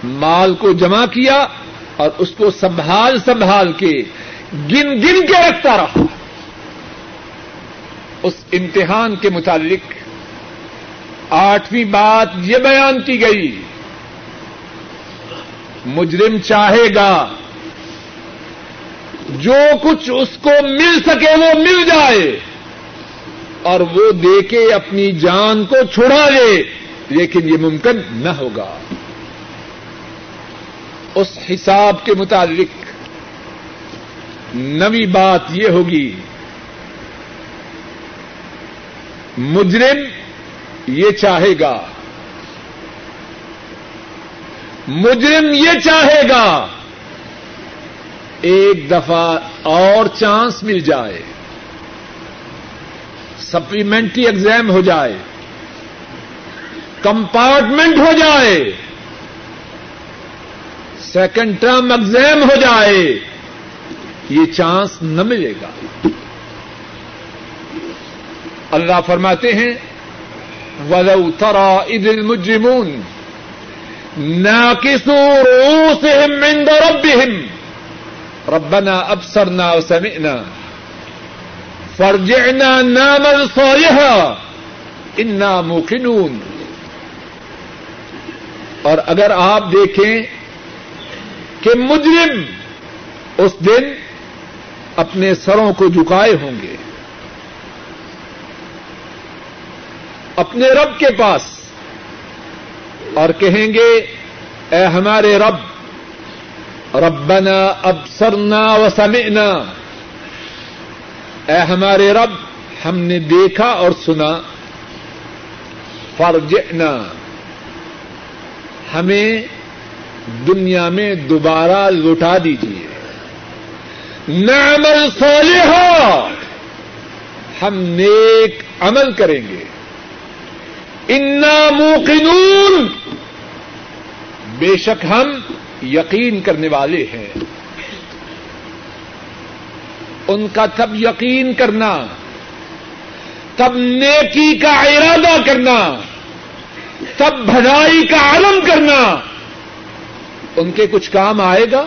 S1: مال کو جمع کیا اور اس کو سنبھال سنبھال کے گن گن کے رکھتا رہا۔ اس امتحان کے متعلق آٹھویں بات یہ بیان کی گئی۔ مجرم چاہے گا۔ جو کچھ اس کو مل سکے وہ مل جائے۔ اور وہ دے کے اپنی جان کو چھڑا لے لیکن یہ ممکن نہ ہوگا۔ اس حساب کے متعلق نوی بات یہ ہوگی، مجرم یہ چاہے گا۔ مجرم یہ چاہے گا، ایک دفعہ اور چانس مل جائے۔ سپلیمنٹری ایگزام ہو جائے، کمپارٹمنٹ ہو جائے، سیکنڈ ٹرم ایگزام ہو جائے، یہ چانس نہ ملے گا۔ اللہ فرماتے ہیں، ولو ترى اذ المجرمون ناكسوا رؤوسهم عند ربهم، ربنا ابصرنا وسمعنا۔ فرجعنا نعمل صالحا انا موقنون. اور اگر آپ دیکھیں کہ مجرم اس دن اپنے سروں کو جھکائے ہوں گے، اپنے رب کے پاس، اور کہیں گے، اے ہمارے رب، ربنا ابصرنا وسمعنا اے ہمارے رب، ہم نے دیکھا اور سنا۔ فرجعنا ہمیں دنیا میں دوبارہ لوٹا دیجیے نعمل صالحا۔ ہم نیک عمل کریں گے۔ انا موقنون۔ بے شک ہم یقین کرنے والے ہیں۔ ان کا تب یقین کرنا، تب نیکی کا ارادہ کرنا، تب بھلائی کا عالم کرنا، ان کے کچھ کام آئے گا؟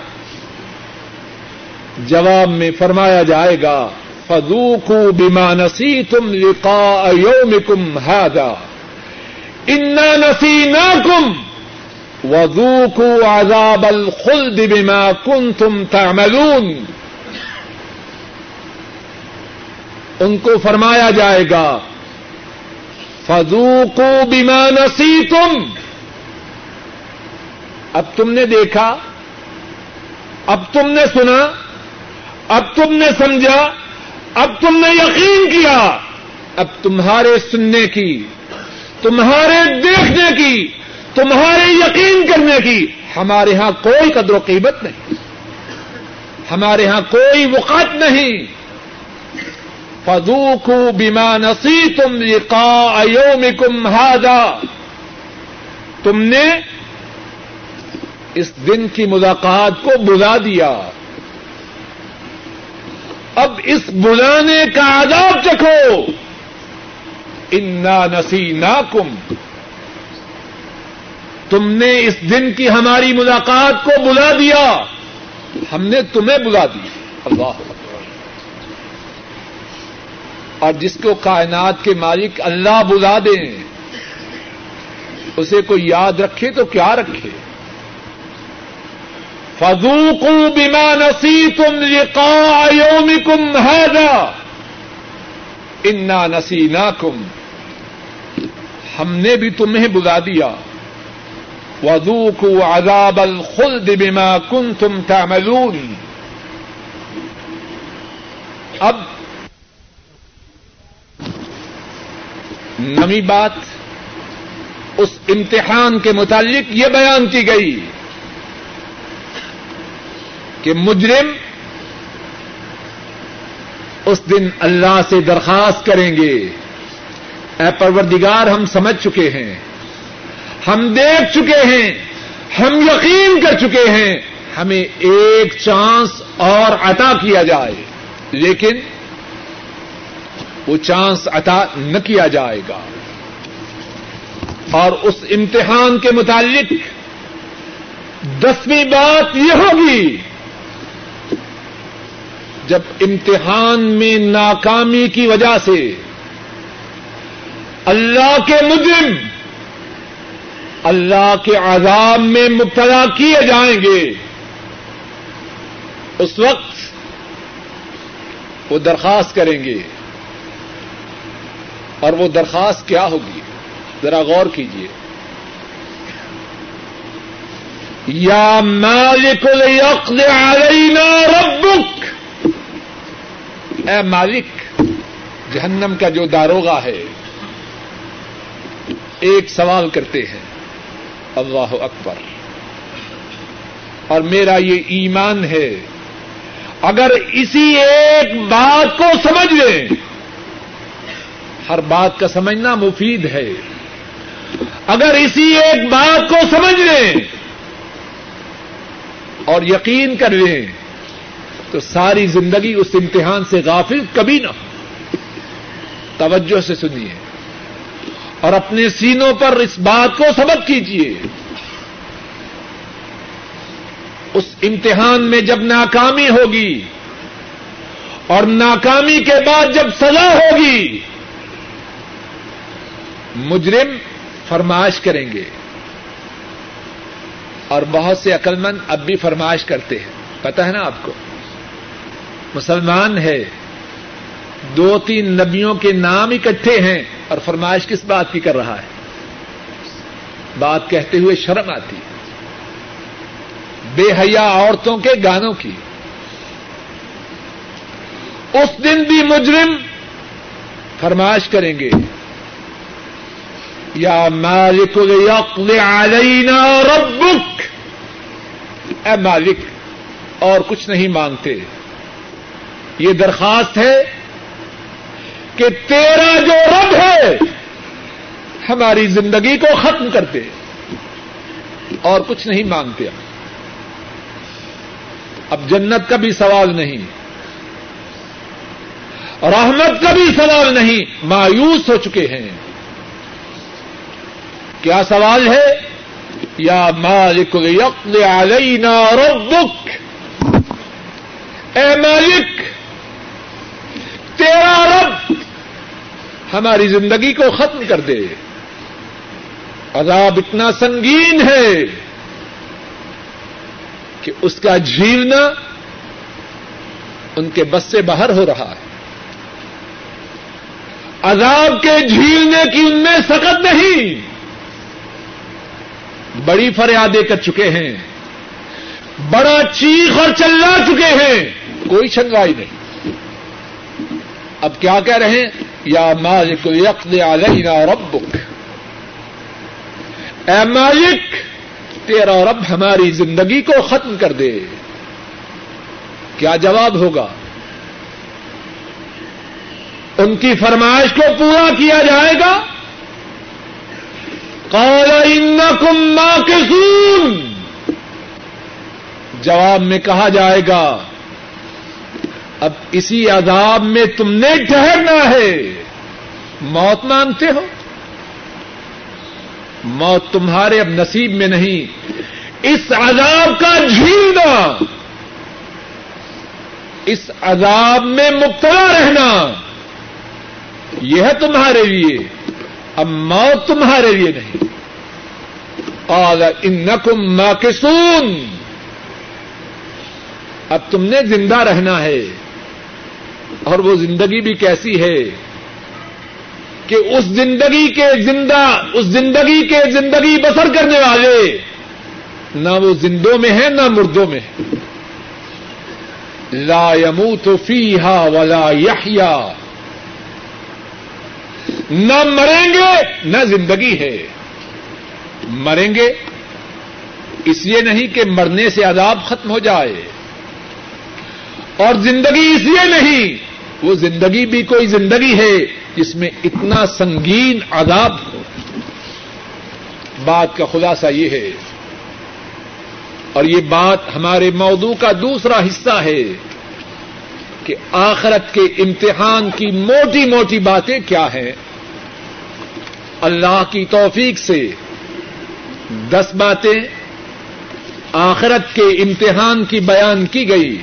S1: جواب میں فرمایا جائے گا فضوقوا بما نسيتم لقاء يومكم هذا انا نسيناكم وذوقوا عذاب الخلد بما كنتم تعملون۔ ان کو فرمایا جائے گا۔ فضوقوا بما نسيتم۔ اب تم نے دیکھا، اب تم نے سنا، اب تم نے سمجھا، اب تم نے یقین کیا۔ اب تمہارے سننے کی، تمہارے دیکھنے کی، تمہارے یقین کرنے کی ہمارے ہاں کوئی قدر و قیمت نہیں۔ ہمارے ہاں کوئی وقت نہیں۔ فضوق بیما نسی تم لقاء یومکم هذا۔ تم نے اس دن کی ملاقات کو بلا دیا۔ اب اس بلانے کا عذاب چکھو۔ انا نسی ناکم تم نے اس دن کی ہماری ملاقات کو بلا دیا۔ ہم نے تمہیں بلا دی۔ اللہ اور جس کو کائنات کے مالک اللہ بلا دیں، اسے کوئی یاد رکھے تو کیا رکھے؟ فضوقوا بما نسيتم لقاء يومكم هذا انا نسيناكم۔ ہم نے بھی تمہیں بلا دیا۔ وذوقوا عذاب الخلد بما كنتم تعملون۔ اب نمی بات اس امتحان کے متعلق یہ بیان کی گئی کہ مجرم اس دن اللہ سے درخواست کریں گے۔ اے پروردگار، ہم سمجھ چکے ہیں۔ ہم دیکھ چکے ہیں۔ ہم یقین کر چکے ہیں۔ ہمیں ایک چانس اور عطا کیا جائے۔ لیکن وہ چانس عطا نہ کیا جائے گا۔ اور اس امتحان کے متعلق دسویں بات یہ ہوگی، جب امتحان میں ناکامی کی وجہ سے اللہ کے مجرم، اللہ کے عذاب میں مبتلا کیے جائیں گے، اس وقت وہ درخواست کریں گے۔ اور وہ درخواست کیا ہوگی؟ ذرا غور کیجیے یا مالک الیقض علینا ربک۔ اے مالک، جہنم کا جو داروگا ہے، ایک سوال کرتے ہیں۔ اللہ اکبر۔ اور میرا یہ ایمان ہے، اگر اسی ایک بات کو سمجھ لیں ہر بات کا سمجھنا مفید ہے۔ اگر اسی ایک بات کو سمجھ لیں اور یقین کر لیں تو ساری زندگی اس امتحان سے غافل کبھی نہ ہو۔ توجہ سے سنیے۔ اور اپنے سینوں پر اس بات کو سبق کیجیے۔ اس امتحان میں جب ناکامی ہوگی اور ناکامی کے بعد جب سزا ہوگی مجرم فرمائش کریں گے۔ اور بہت سے عقلمند اب بھی فرمائش کرتے ہیں۔ پتا ہے نا آپ کو؟ مسلمان ہے دو تین نبیوں کے نام اکٹھے ہیں اور فرمائش کس بات کی کر رہا ہے؟ بات کہتے ہوئے شرم آتی بے حیا عورتوں کے گانوں کی۔ اس دن بھی مجرم فرمائش کریں گے۔ یا مالک علینا ربک اے مالک، اور کچھ نہیں مانگتے یہ درخواست ہے کہ تیرا جو رب ہے، ہماری زندگی کو ختم کرتے اور کچھ نہیں مانگتے اب جنت کا بھی سوال نہیں، رحمت کا بھی سوال نہیں، مایوس ہو چکے ہیں. کیا سوال ہے؟ یا مالک علینا ربک۔ اے مالک، تیرا رب ہماری زندگی کو ختم کر دے۔ عذاب اتنا سنگین ہے کہ اس کا جھیلنا ان کے بس سے باہر ہو رہا ہے۔ عذاب کے جھیلنے کی ان میں سخت نہیں۔ بڑی فریادیں کر چکے ہیں بڑا چیخ اور چلا چکے ہیں کوئی شنگائی نہیں اب کیا کہہ رہے ہیں؟ یا مالک یقد علینا ربک اے مالک، تیرا رب ہماری زندگی کو ختم کر دے۔ کیا جواب ہوگا؟ ان کی فرمائش کو پورا کیا جائے گا؟ قال انکم ماکثون۔ جواب میں کہا جائے گا، اب اسی عذاب میں تم نے ٹھہرنا ہے۔ موت مانتے ہو؟ موت تمہارے اب نصیب میں نہیں۔ اس عذاب کا جھیلنا۔ اس عذاب میں مبتلا رہنا۔ یہ ہے تمہارے لیے۔ اب موت تمہارے لیے نہیں۔ قال انکم ماکسون اب تم نے زندہ رہنا ہے۔ اور وہ زندگی بھی کیسی ہے کہ اس زندگی کے زندہ، اس زندگی کے زندگی بسر کرنے والے نہ وہ زندوں میں ہیں، نہ مردوں میں ہیں۔ لا يموت فيها ولا يحيا نہ مریں گے، نہ زندگی ہے۔ مریں گے، اس لیے نہیں کہ مرنے سے عذاب ختم ہو جائے۔ اور زندگی اس لیے نہیں، وہ زندگی بھی کوئی زندگی ہے جس میں اتنا سنگین عذاب ہو۔ بات کا خلاصہ یہ ہے۔ اور یہ بات ہمارے موضوع کا دوسرا حصہ ہے کہ آخرت کے امتحان کی موٹی موٹی باتیں کیا ہیں۔ اللہ کی توفیق سے دس باتیں آخرت کے امتحان کی بیان کی گئی۔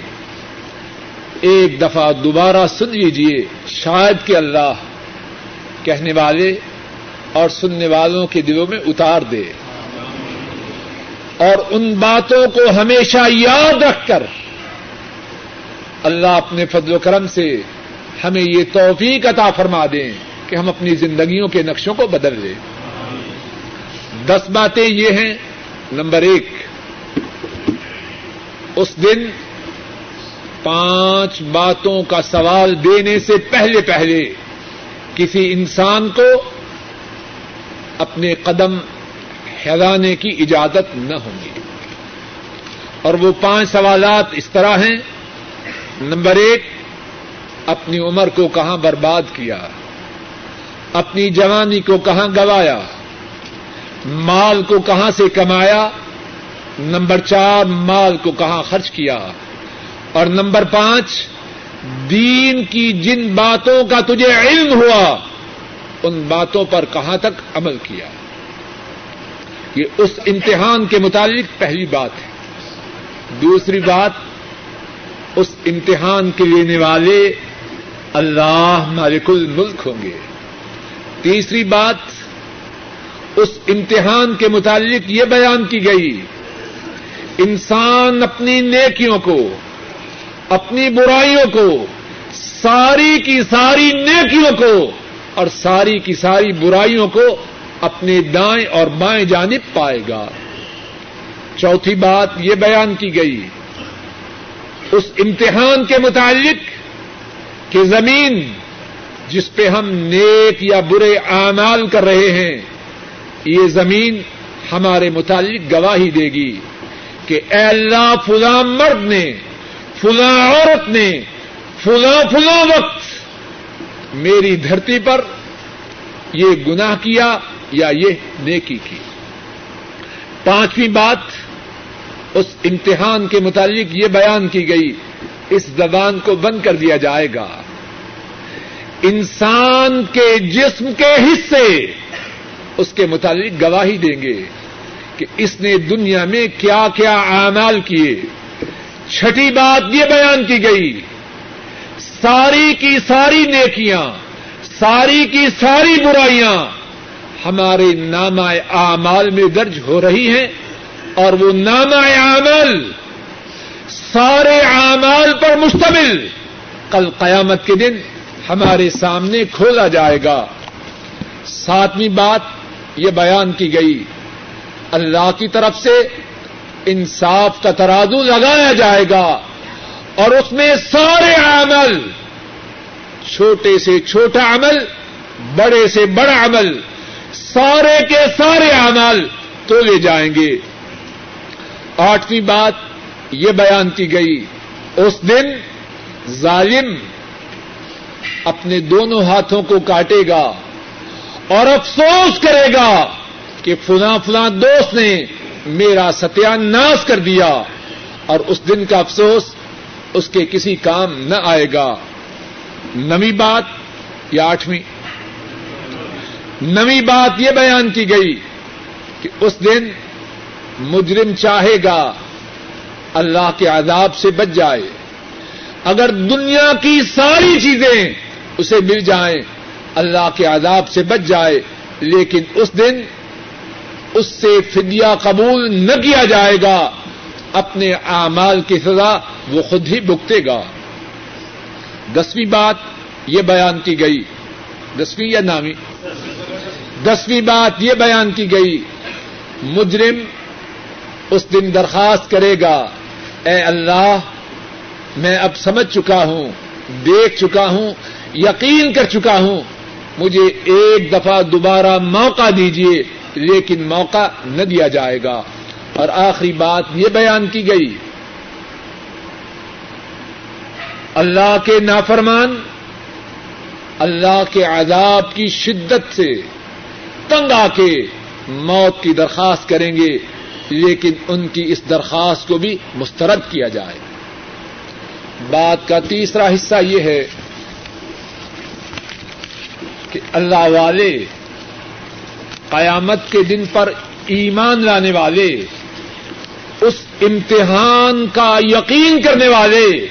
S1: ایک دفعہ دوبارہ سن لیجیے شاید کہ اللہ کہنے والے اور سننے والوں کے دلوں میں اتار دے۔ اور ان باتوں کو ہمیشہ یاد رکھ کر اللہ اپنے فضل و کرم سے ہمیں یہ توفیق عطا فرما دیں۔ کہ ہم اپنی زندگیوں کے نقشوں کو بدل لیں۔ دس باتیں یہ ہیں۔ نمبر ایک، اس دن پانچ باتوں کا سوال دینے سے پہلے پہلے کسی انسان کو اپنے قدم ہلانے کی اجازت نہ ہوگی اور وہ پانچ سوالات اس طرح ہیں۔ نمبر ایک، اپنی عمر کو کہاں برباد کیا؟ اپنی جوانی کو کہاں گوایا؟ مال کو کہاں سے کمایا؟ نمبر چار، مال کو کہاں خرچ کیا؟ اور نمبر پانچ، دین کی جن باتوں کا تجھے علم ہوا، ان باتوں پر کہاں تک عمل کیا؟ یہ اس امتحان کے متعلق پہلی بات ہے۔ دوسری بات، اس امتحان کے لینے والے اللہ مالک الملک ہوں گے۔ تیسری بات، اس امتحان کے متعلق یہ بیان کی گئی، انسان اپنی نیکیوں کو، اپنی برائیوں کو، ساری کی ساری نیکیوں کو اور ساری کی ساری برائیوں کو اپنے دائیں اور بائیں جانب پائے گا۔ چوتھی بات یہ بیان کی گئی، اس امتحان کے متعلق کہ زمین جس پہ ہم نیک یا برے اعمال کر رہے ہیں، یہ زمین ہمارے متعلق گواہی دے گی کہ اے اللہ فلاں مرد نے، فلاں عورت نے، فلاں فلاں وقت میری دھرتی پر یہ گناہ کیا یا یہ نیکی کی۔ پانچویں بات اس امتحان کے متعلق یہ بیان کی گئی، اس زبان کو بند کر دیا جائے گا۔ انسان کے جسم کے حصے اس کے متعلق گواہی دیں گے کہ اس نے دنیا میں کیا کیا اعمال کیے۔ چھٹی بات یہ بیان کی گئی، ساری کی ساری نیکیاں، ساری کی ساری برائیاں ہمارے نامہ اعمال میں درج ہو رہی ہیں اور وہ نامہ اعمال سارے اعمال پر مشتمل۔ کل قیامت کے دن ہمارے سامنے کھولا جائے گا۔ ساتویں بات یہ بیان کی گئی۔ اللہ کی طرف سے انصاف کا ترازو لگایا جائے گا اور اس میں سارے عمل، چھوٹے سے چھوٹا عمل، بڑے سے بڑا عمل، سارے کے سارے اعمال تو لے جائیں گے۔ آٹھویں بات یہ بیان کی گئی۔ اس دن ظالم اپنے دونوں ہاتھوں کو کاٹے گا اور افسوس کرے گا کہ فلاں فلاں دوست نے میرا ستیہ ناش کر دیا اور اس دن کا افسوس اس کے کسی کام نہ آئے گا۔ نویں بات یا آٹھویں؟ نویں بات یہ بیان کی گئی کہ اس دن مجرم چاہے گا اللہ کے عذاب سے بچ جائے۔ اگر دنیا کی ساری چیزیں اسے مل جائیں، اللہ کے عذاب سے بچ جائے، لیکن اس دن اس سے فدیہ قبول نہ کیا جائے گا، اپنے اعمال کی سزا وہ خود ہی بکتے گا۔ دسویں بات یہ بیان کی گئی۔ دسویں یا نامی دسویں بات یہ بیان کی گئی۔ مجرم اس دن درخواست کرے گا، اے اللہ میں اب سمجھ چکا ہوں، دیکھ چکا ہوں، یقین کر چکا ہوں۔ مجھے ایک دفعہ دوبارہ موقع دیجیے لیکن موقع نہ دیا جائے گا۔ اور آخری بات یہ بیان کی گئی۔ اللہ کے نافرمان، اللہ کے عذاب کی شدت سے تنگ آ کے موت کی درخواست کریں گے، لیکن ان کی اس درخواست کو بھی مسترد کیا جائے۔ بات کا تیسرا حصہ یہ ہے کہ اللہ والے قیامت کے دن پر ایمان لانے والے، اس امتحان کا یقین کرنے والے،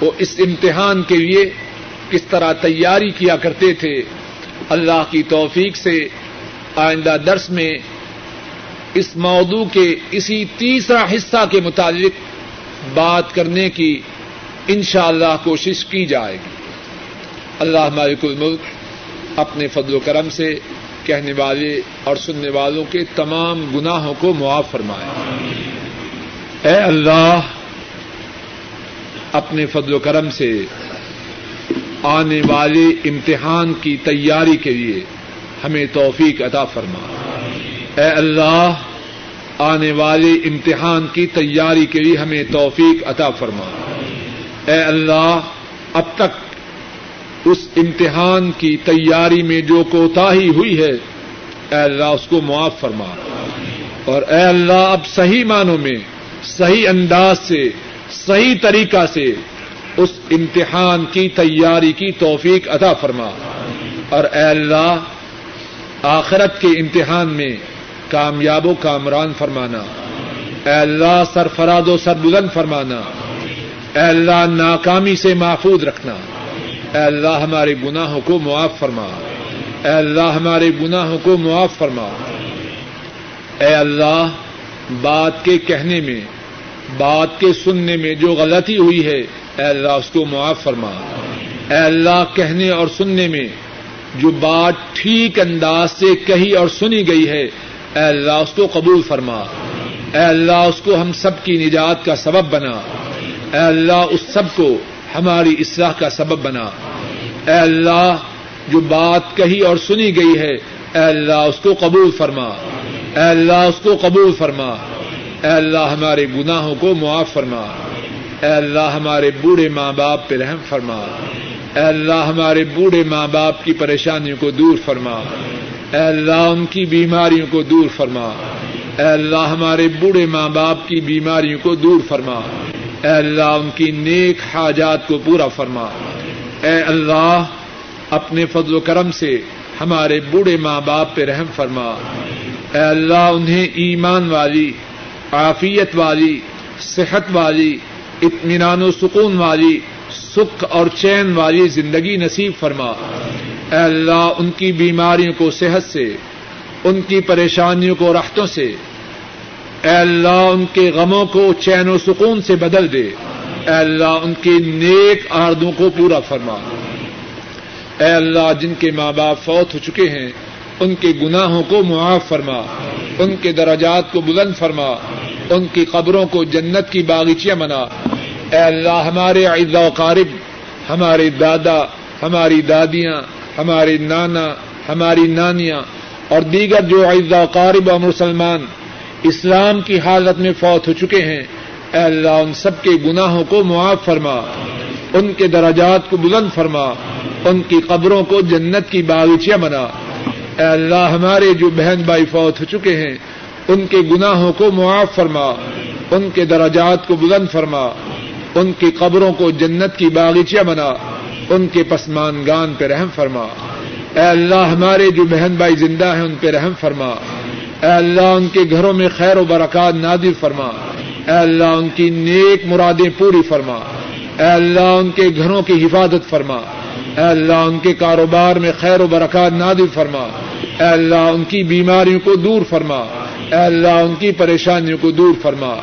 S1: وہ اس امتحان کے لیے کس طرح تیاری کیا کرتے تھے؟ اللہ کی توفیق سے آئندہ درس میں اس موضوع کے اسی تیسرا حصہ کے متعلق بات کرنے کی انشاءاللہ اللہ کوشش کی جائے گی۔ اللہ مالک الملک اپنے فضل و کرم سے کہنے والے اور سننے والوں کے تمام گناہوں کو معاف فرمائے۔ اے اللہ، اپنے فضل و کرم سے آنے والے امتحان کی تیاری کے لیے ہمیں توفیق عطا فرما۔ اے اللہ آنے والے امتحان کی تیاری کے لیے ہمیں توفیق عطا فرما۔ اے اللہ، اب تک اس امتحان کی تیاری میں جو کوتاہی ہوئی ہے، اے اللہ اس کو معاف فرما۔ اور اے اللہ، اب صحیح معنوں میں، صحیح انداز سے، صحیح طریقہ سے اس امتحان کی تیاری کی توفیق ادا فرما۔ اور اے اللہ، آخرت کے امتحان میں کامیاب و کامران فرمانا۔ اے اللہ سرفراد و سربلند فرمانا۔ اے اللہ ناکامی سے محفوظ رکھنا۔ اے اللہ ہمارے گناہوں کو معاف فرما۔ اے اللہ ہمارے گناہوں کو معاف فرما۔ اے اللہ، بات کے کہنے میں، بات کے سننے میں جو غلطی ہوئی ہے، اے اللہ اس کو معاف فرما۔ اے اللہ کہنے اور سننے میں، جو بات ٹھیک انداز سے کہی اور سنی گئی ہے اے اللہ، اس کو قبول فرما۔ اے اللہ، اس کو ہم سب کی نجات کا سبب بنا۔ اے اللہ، اس سب کو ہماری اصلاح کا سبب بنا۔ اے اللہ، جو بات کہی اور سنی گئی ہے، اے اللہ، اس کو قبول فرما۔ اے اللہ، اس کو قبول فرما۔ اے اللہ، ہمارے گناہوں کو معاف فرما۔ اے اللہ، ہمارے بوڑھے ماں باپ پہ رحم فرما۔ اے اللہ، ہمارے بوڑھے ماں باپ کی پریشانیوں کو دور فرما۔ اے اللہ ان کی بیماریوں کو دور فرما۔ اے اللہ ہمارے بوڑھے ماں باپ کی بیماریوں کو دور فرما۔ اے اللہ ان کی نیک حاجات کو پورا فرما۔ اے اللہ اپنے فضل و کرم سے ہمارے بوڑھے ماں باپ پہ رحم فرما۔ اے اللہ انہیں ایمان والی، عافیت والی، صحت والی، اطمینان و سکون والی سکھ اور چین والی زندگی نصیب فرما۔ اے اللہ، ان کی بیماریوں کو صحت سے، ان کی پریشانیوں کو راحتوں سے۔ اے اللہ، ان کے غموں کو چین و سکون سے بدل دے۔ اے اللہ، ان کے نیک آردوں کو پورا فرما۔ اے اللہ، جن کے ماں باپ فوت ہو چکے ہیں، ان کے گناہوں کو معاف فرما۔ ان کے دراجات کو بلند فرما۔ ان کی قبروں کو جنت کی باغیچیاں بنا۔ اے اللہ، ہمارے عزا و قارب، ہمارے دادا، ہماری دادیاں، ہمارے نانا، ہماری نانیاں اور دیگر جو عزا و قارب اور مسلمان اسلام کی حالت میں فوت ہو چکے ہیں، اے اللہ، ان سب کے گناہوں کو معاف فرما، ان کے دراجات کو بلند فرما، ان کی قبروں کو جنت کی باغیچیاں بنا۔ اے اللہ، ہمارے جو بہن بھائی فوت ہو چکے ہیں، ان کے گناہوں کو معاف فرما، ان کے دراجات کو بلند فرما۔ ان کی قبروں کو جنت کی باغیچیاں بنا، ان کے پسمانگان پہ رحم فرما۔ اے اللہ، ہمارے جو بہن بھائی زندہ ہیں، ان پہ رحم فرما۔ اے اللہ، ان کے گھروں میں خیر و برکات نادر فرما۔ اے اللہ، ان کی نیک مرادیں پوری فرما۔ اے اللہ، ان کے گھروں کی حفاظت فرما۔ اے اللہ، ان کے کاروبار میں خیر و برکات نادر فرما۔ اے اللہ، ان کی بیماریوں کو دور فرما۔ اے اللہ، ان کی پریشانیوں کو دور فرما۔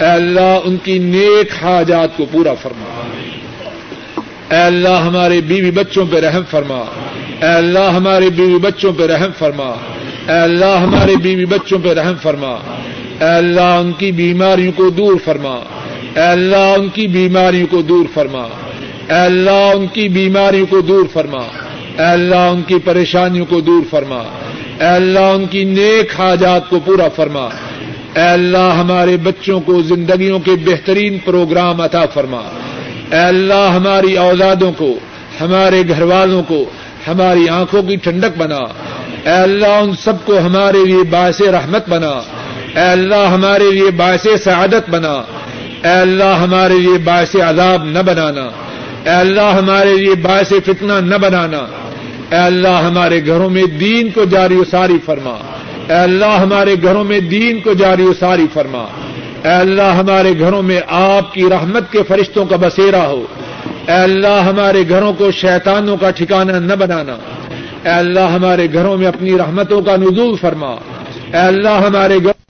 S1: اے اللہ ان کی نیک حاجات کو پورا فرما۔ اے اللہ ہمارے بیوی بچوں پہ رحم فرما۔ اے اللہ ہمارے بیوی بچوں پہ رحم فرما۔ اے اللہ ہمارے بیوی بچوں پہ رحم فرما۔ اے اللہ ان کی بیماریوں کو دور فرما۔ اے اللہ ان کی بیماریوں کو دور فرما۔ اے اللہ ان کی بیماریوں کو دور فرما۔ اے اللہ ان کی پریشانیوں کو دور فرما۔ اے اللہ ان کی نیک حاجات کو پورا فرما۔ اے اللہ ہمارے بچوں کو زندگیوں کے بہترین پروگرام عطا فرما۔ اے اللہ ہماری اولادوں کو، ہمارے گھر والوں کو، ہماری آنکھوں کی ٹھنڈک بنا۔ اے اللہ ان سب کو ہمارے لیے باعث رحمت بنا۔ اے اللہ ہمارے لیے باعث سعادت بنا۔ اے اللہ ہمارے لیے باعث عذاب نہ بنانا۔ اے اللہ ہمارے لیے باعث فتنہ نہ بنانا۔ اے اللہ ہمارے گھروں میں دین کو جاری و ساری فرما۔ اے اللہ ہمارے گھروں میں دین کو جاری و ساری فرما۔ اے اللہ ہمارے گھروں میں آپ کی رحمت کے فرشتوں کا بسیرا ہو۔ اے اللہ ہمارے گھروں کو شیطانوں کا ٹھکانہ نہ بنانا۔ اے اللہ ہمارے گھروں میں اپنی رحمتوں کا نزول فرما۔ اے اللہ ہمارے گھر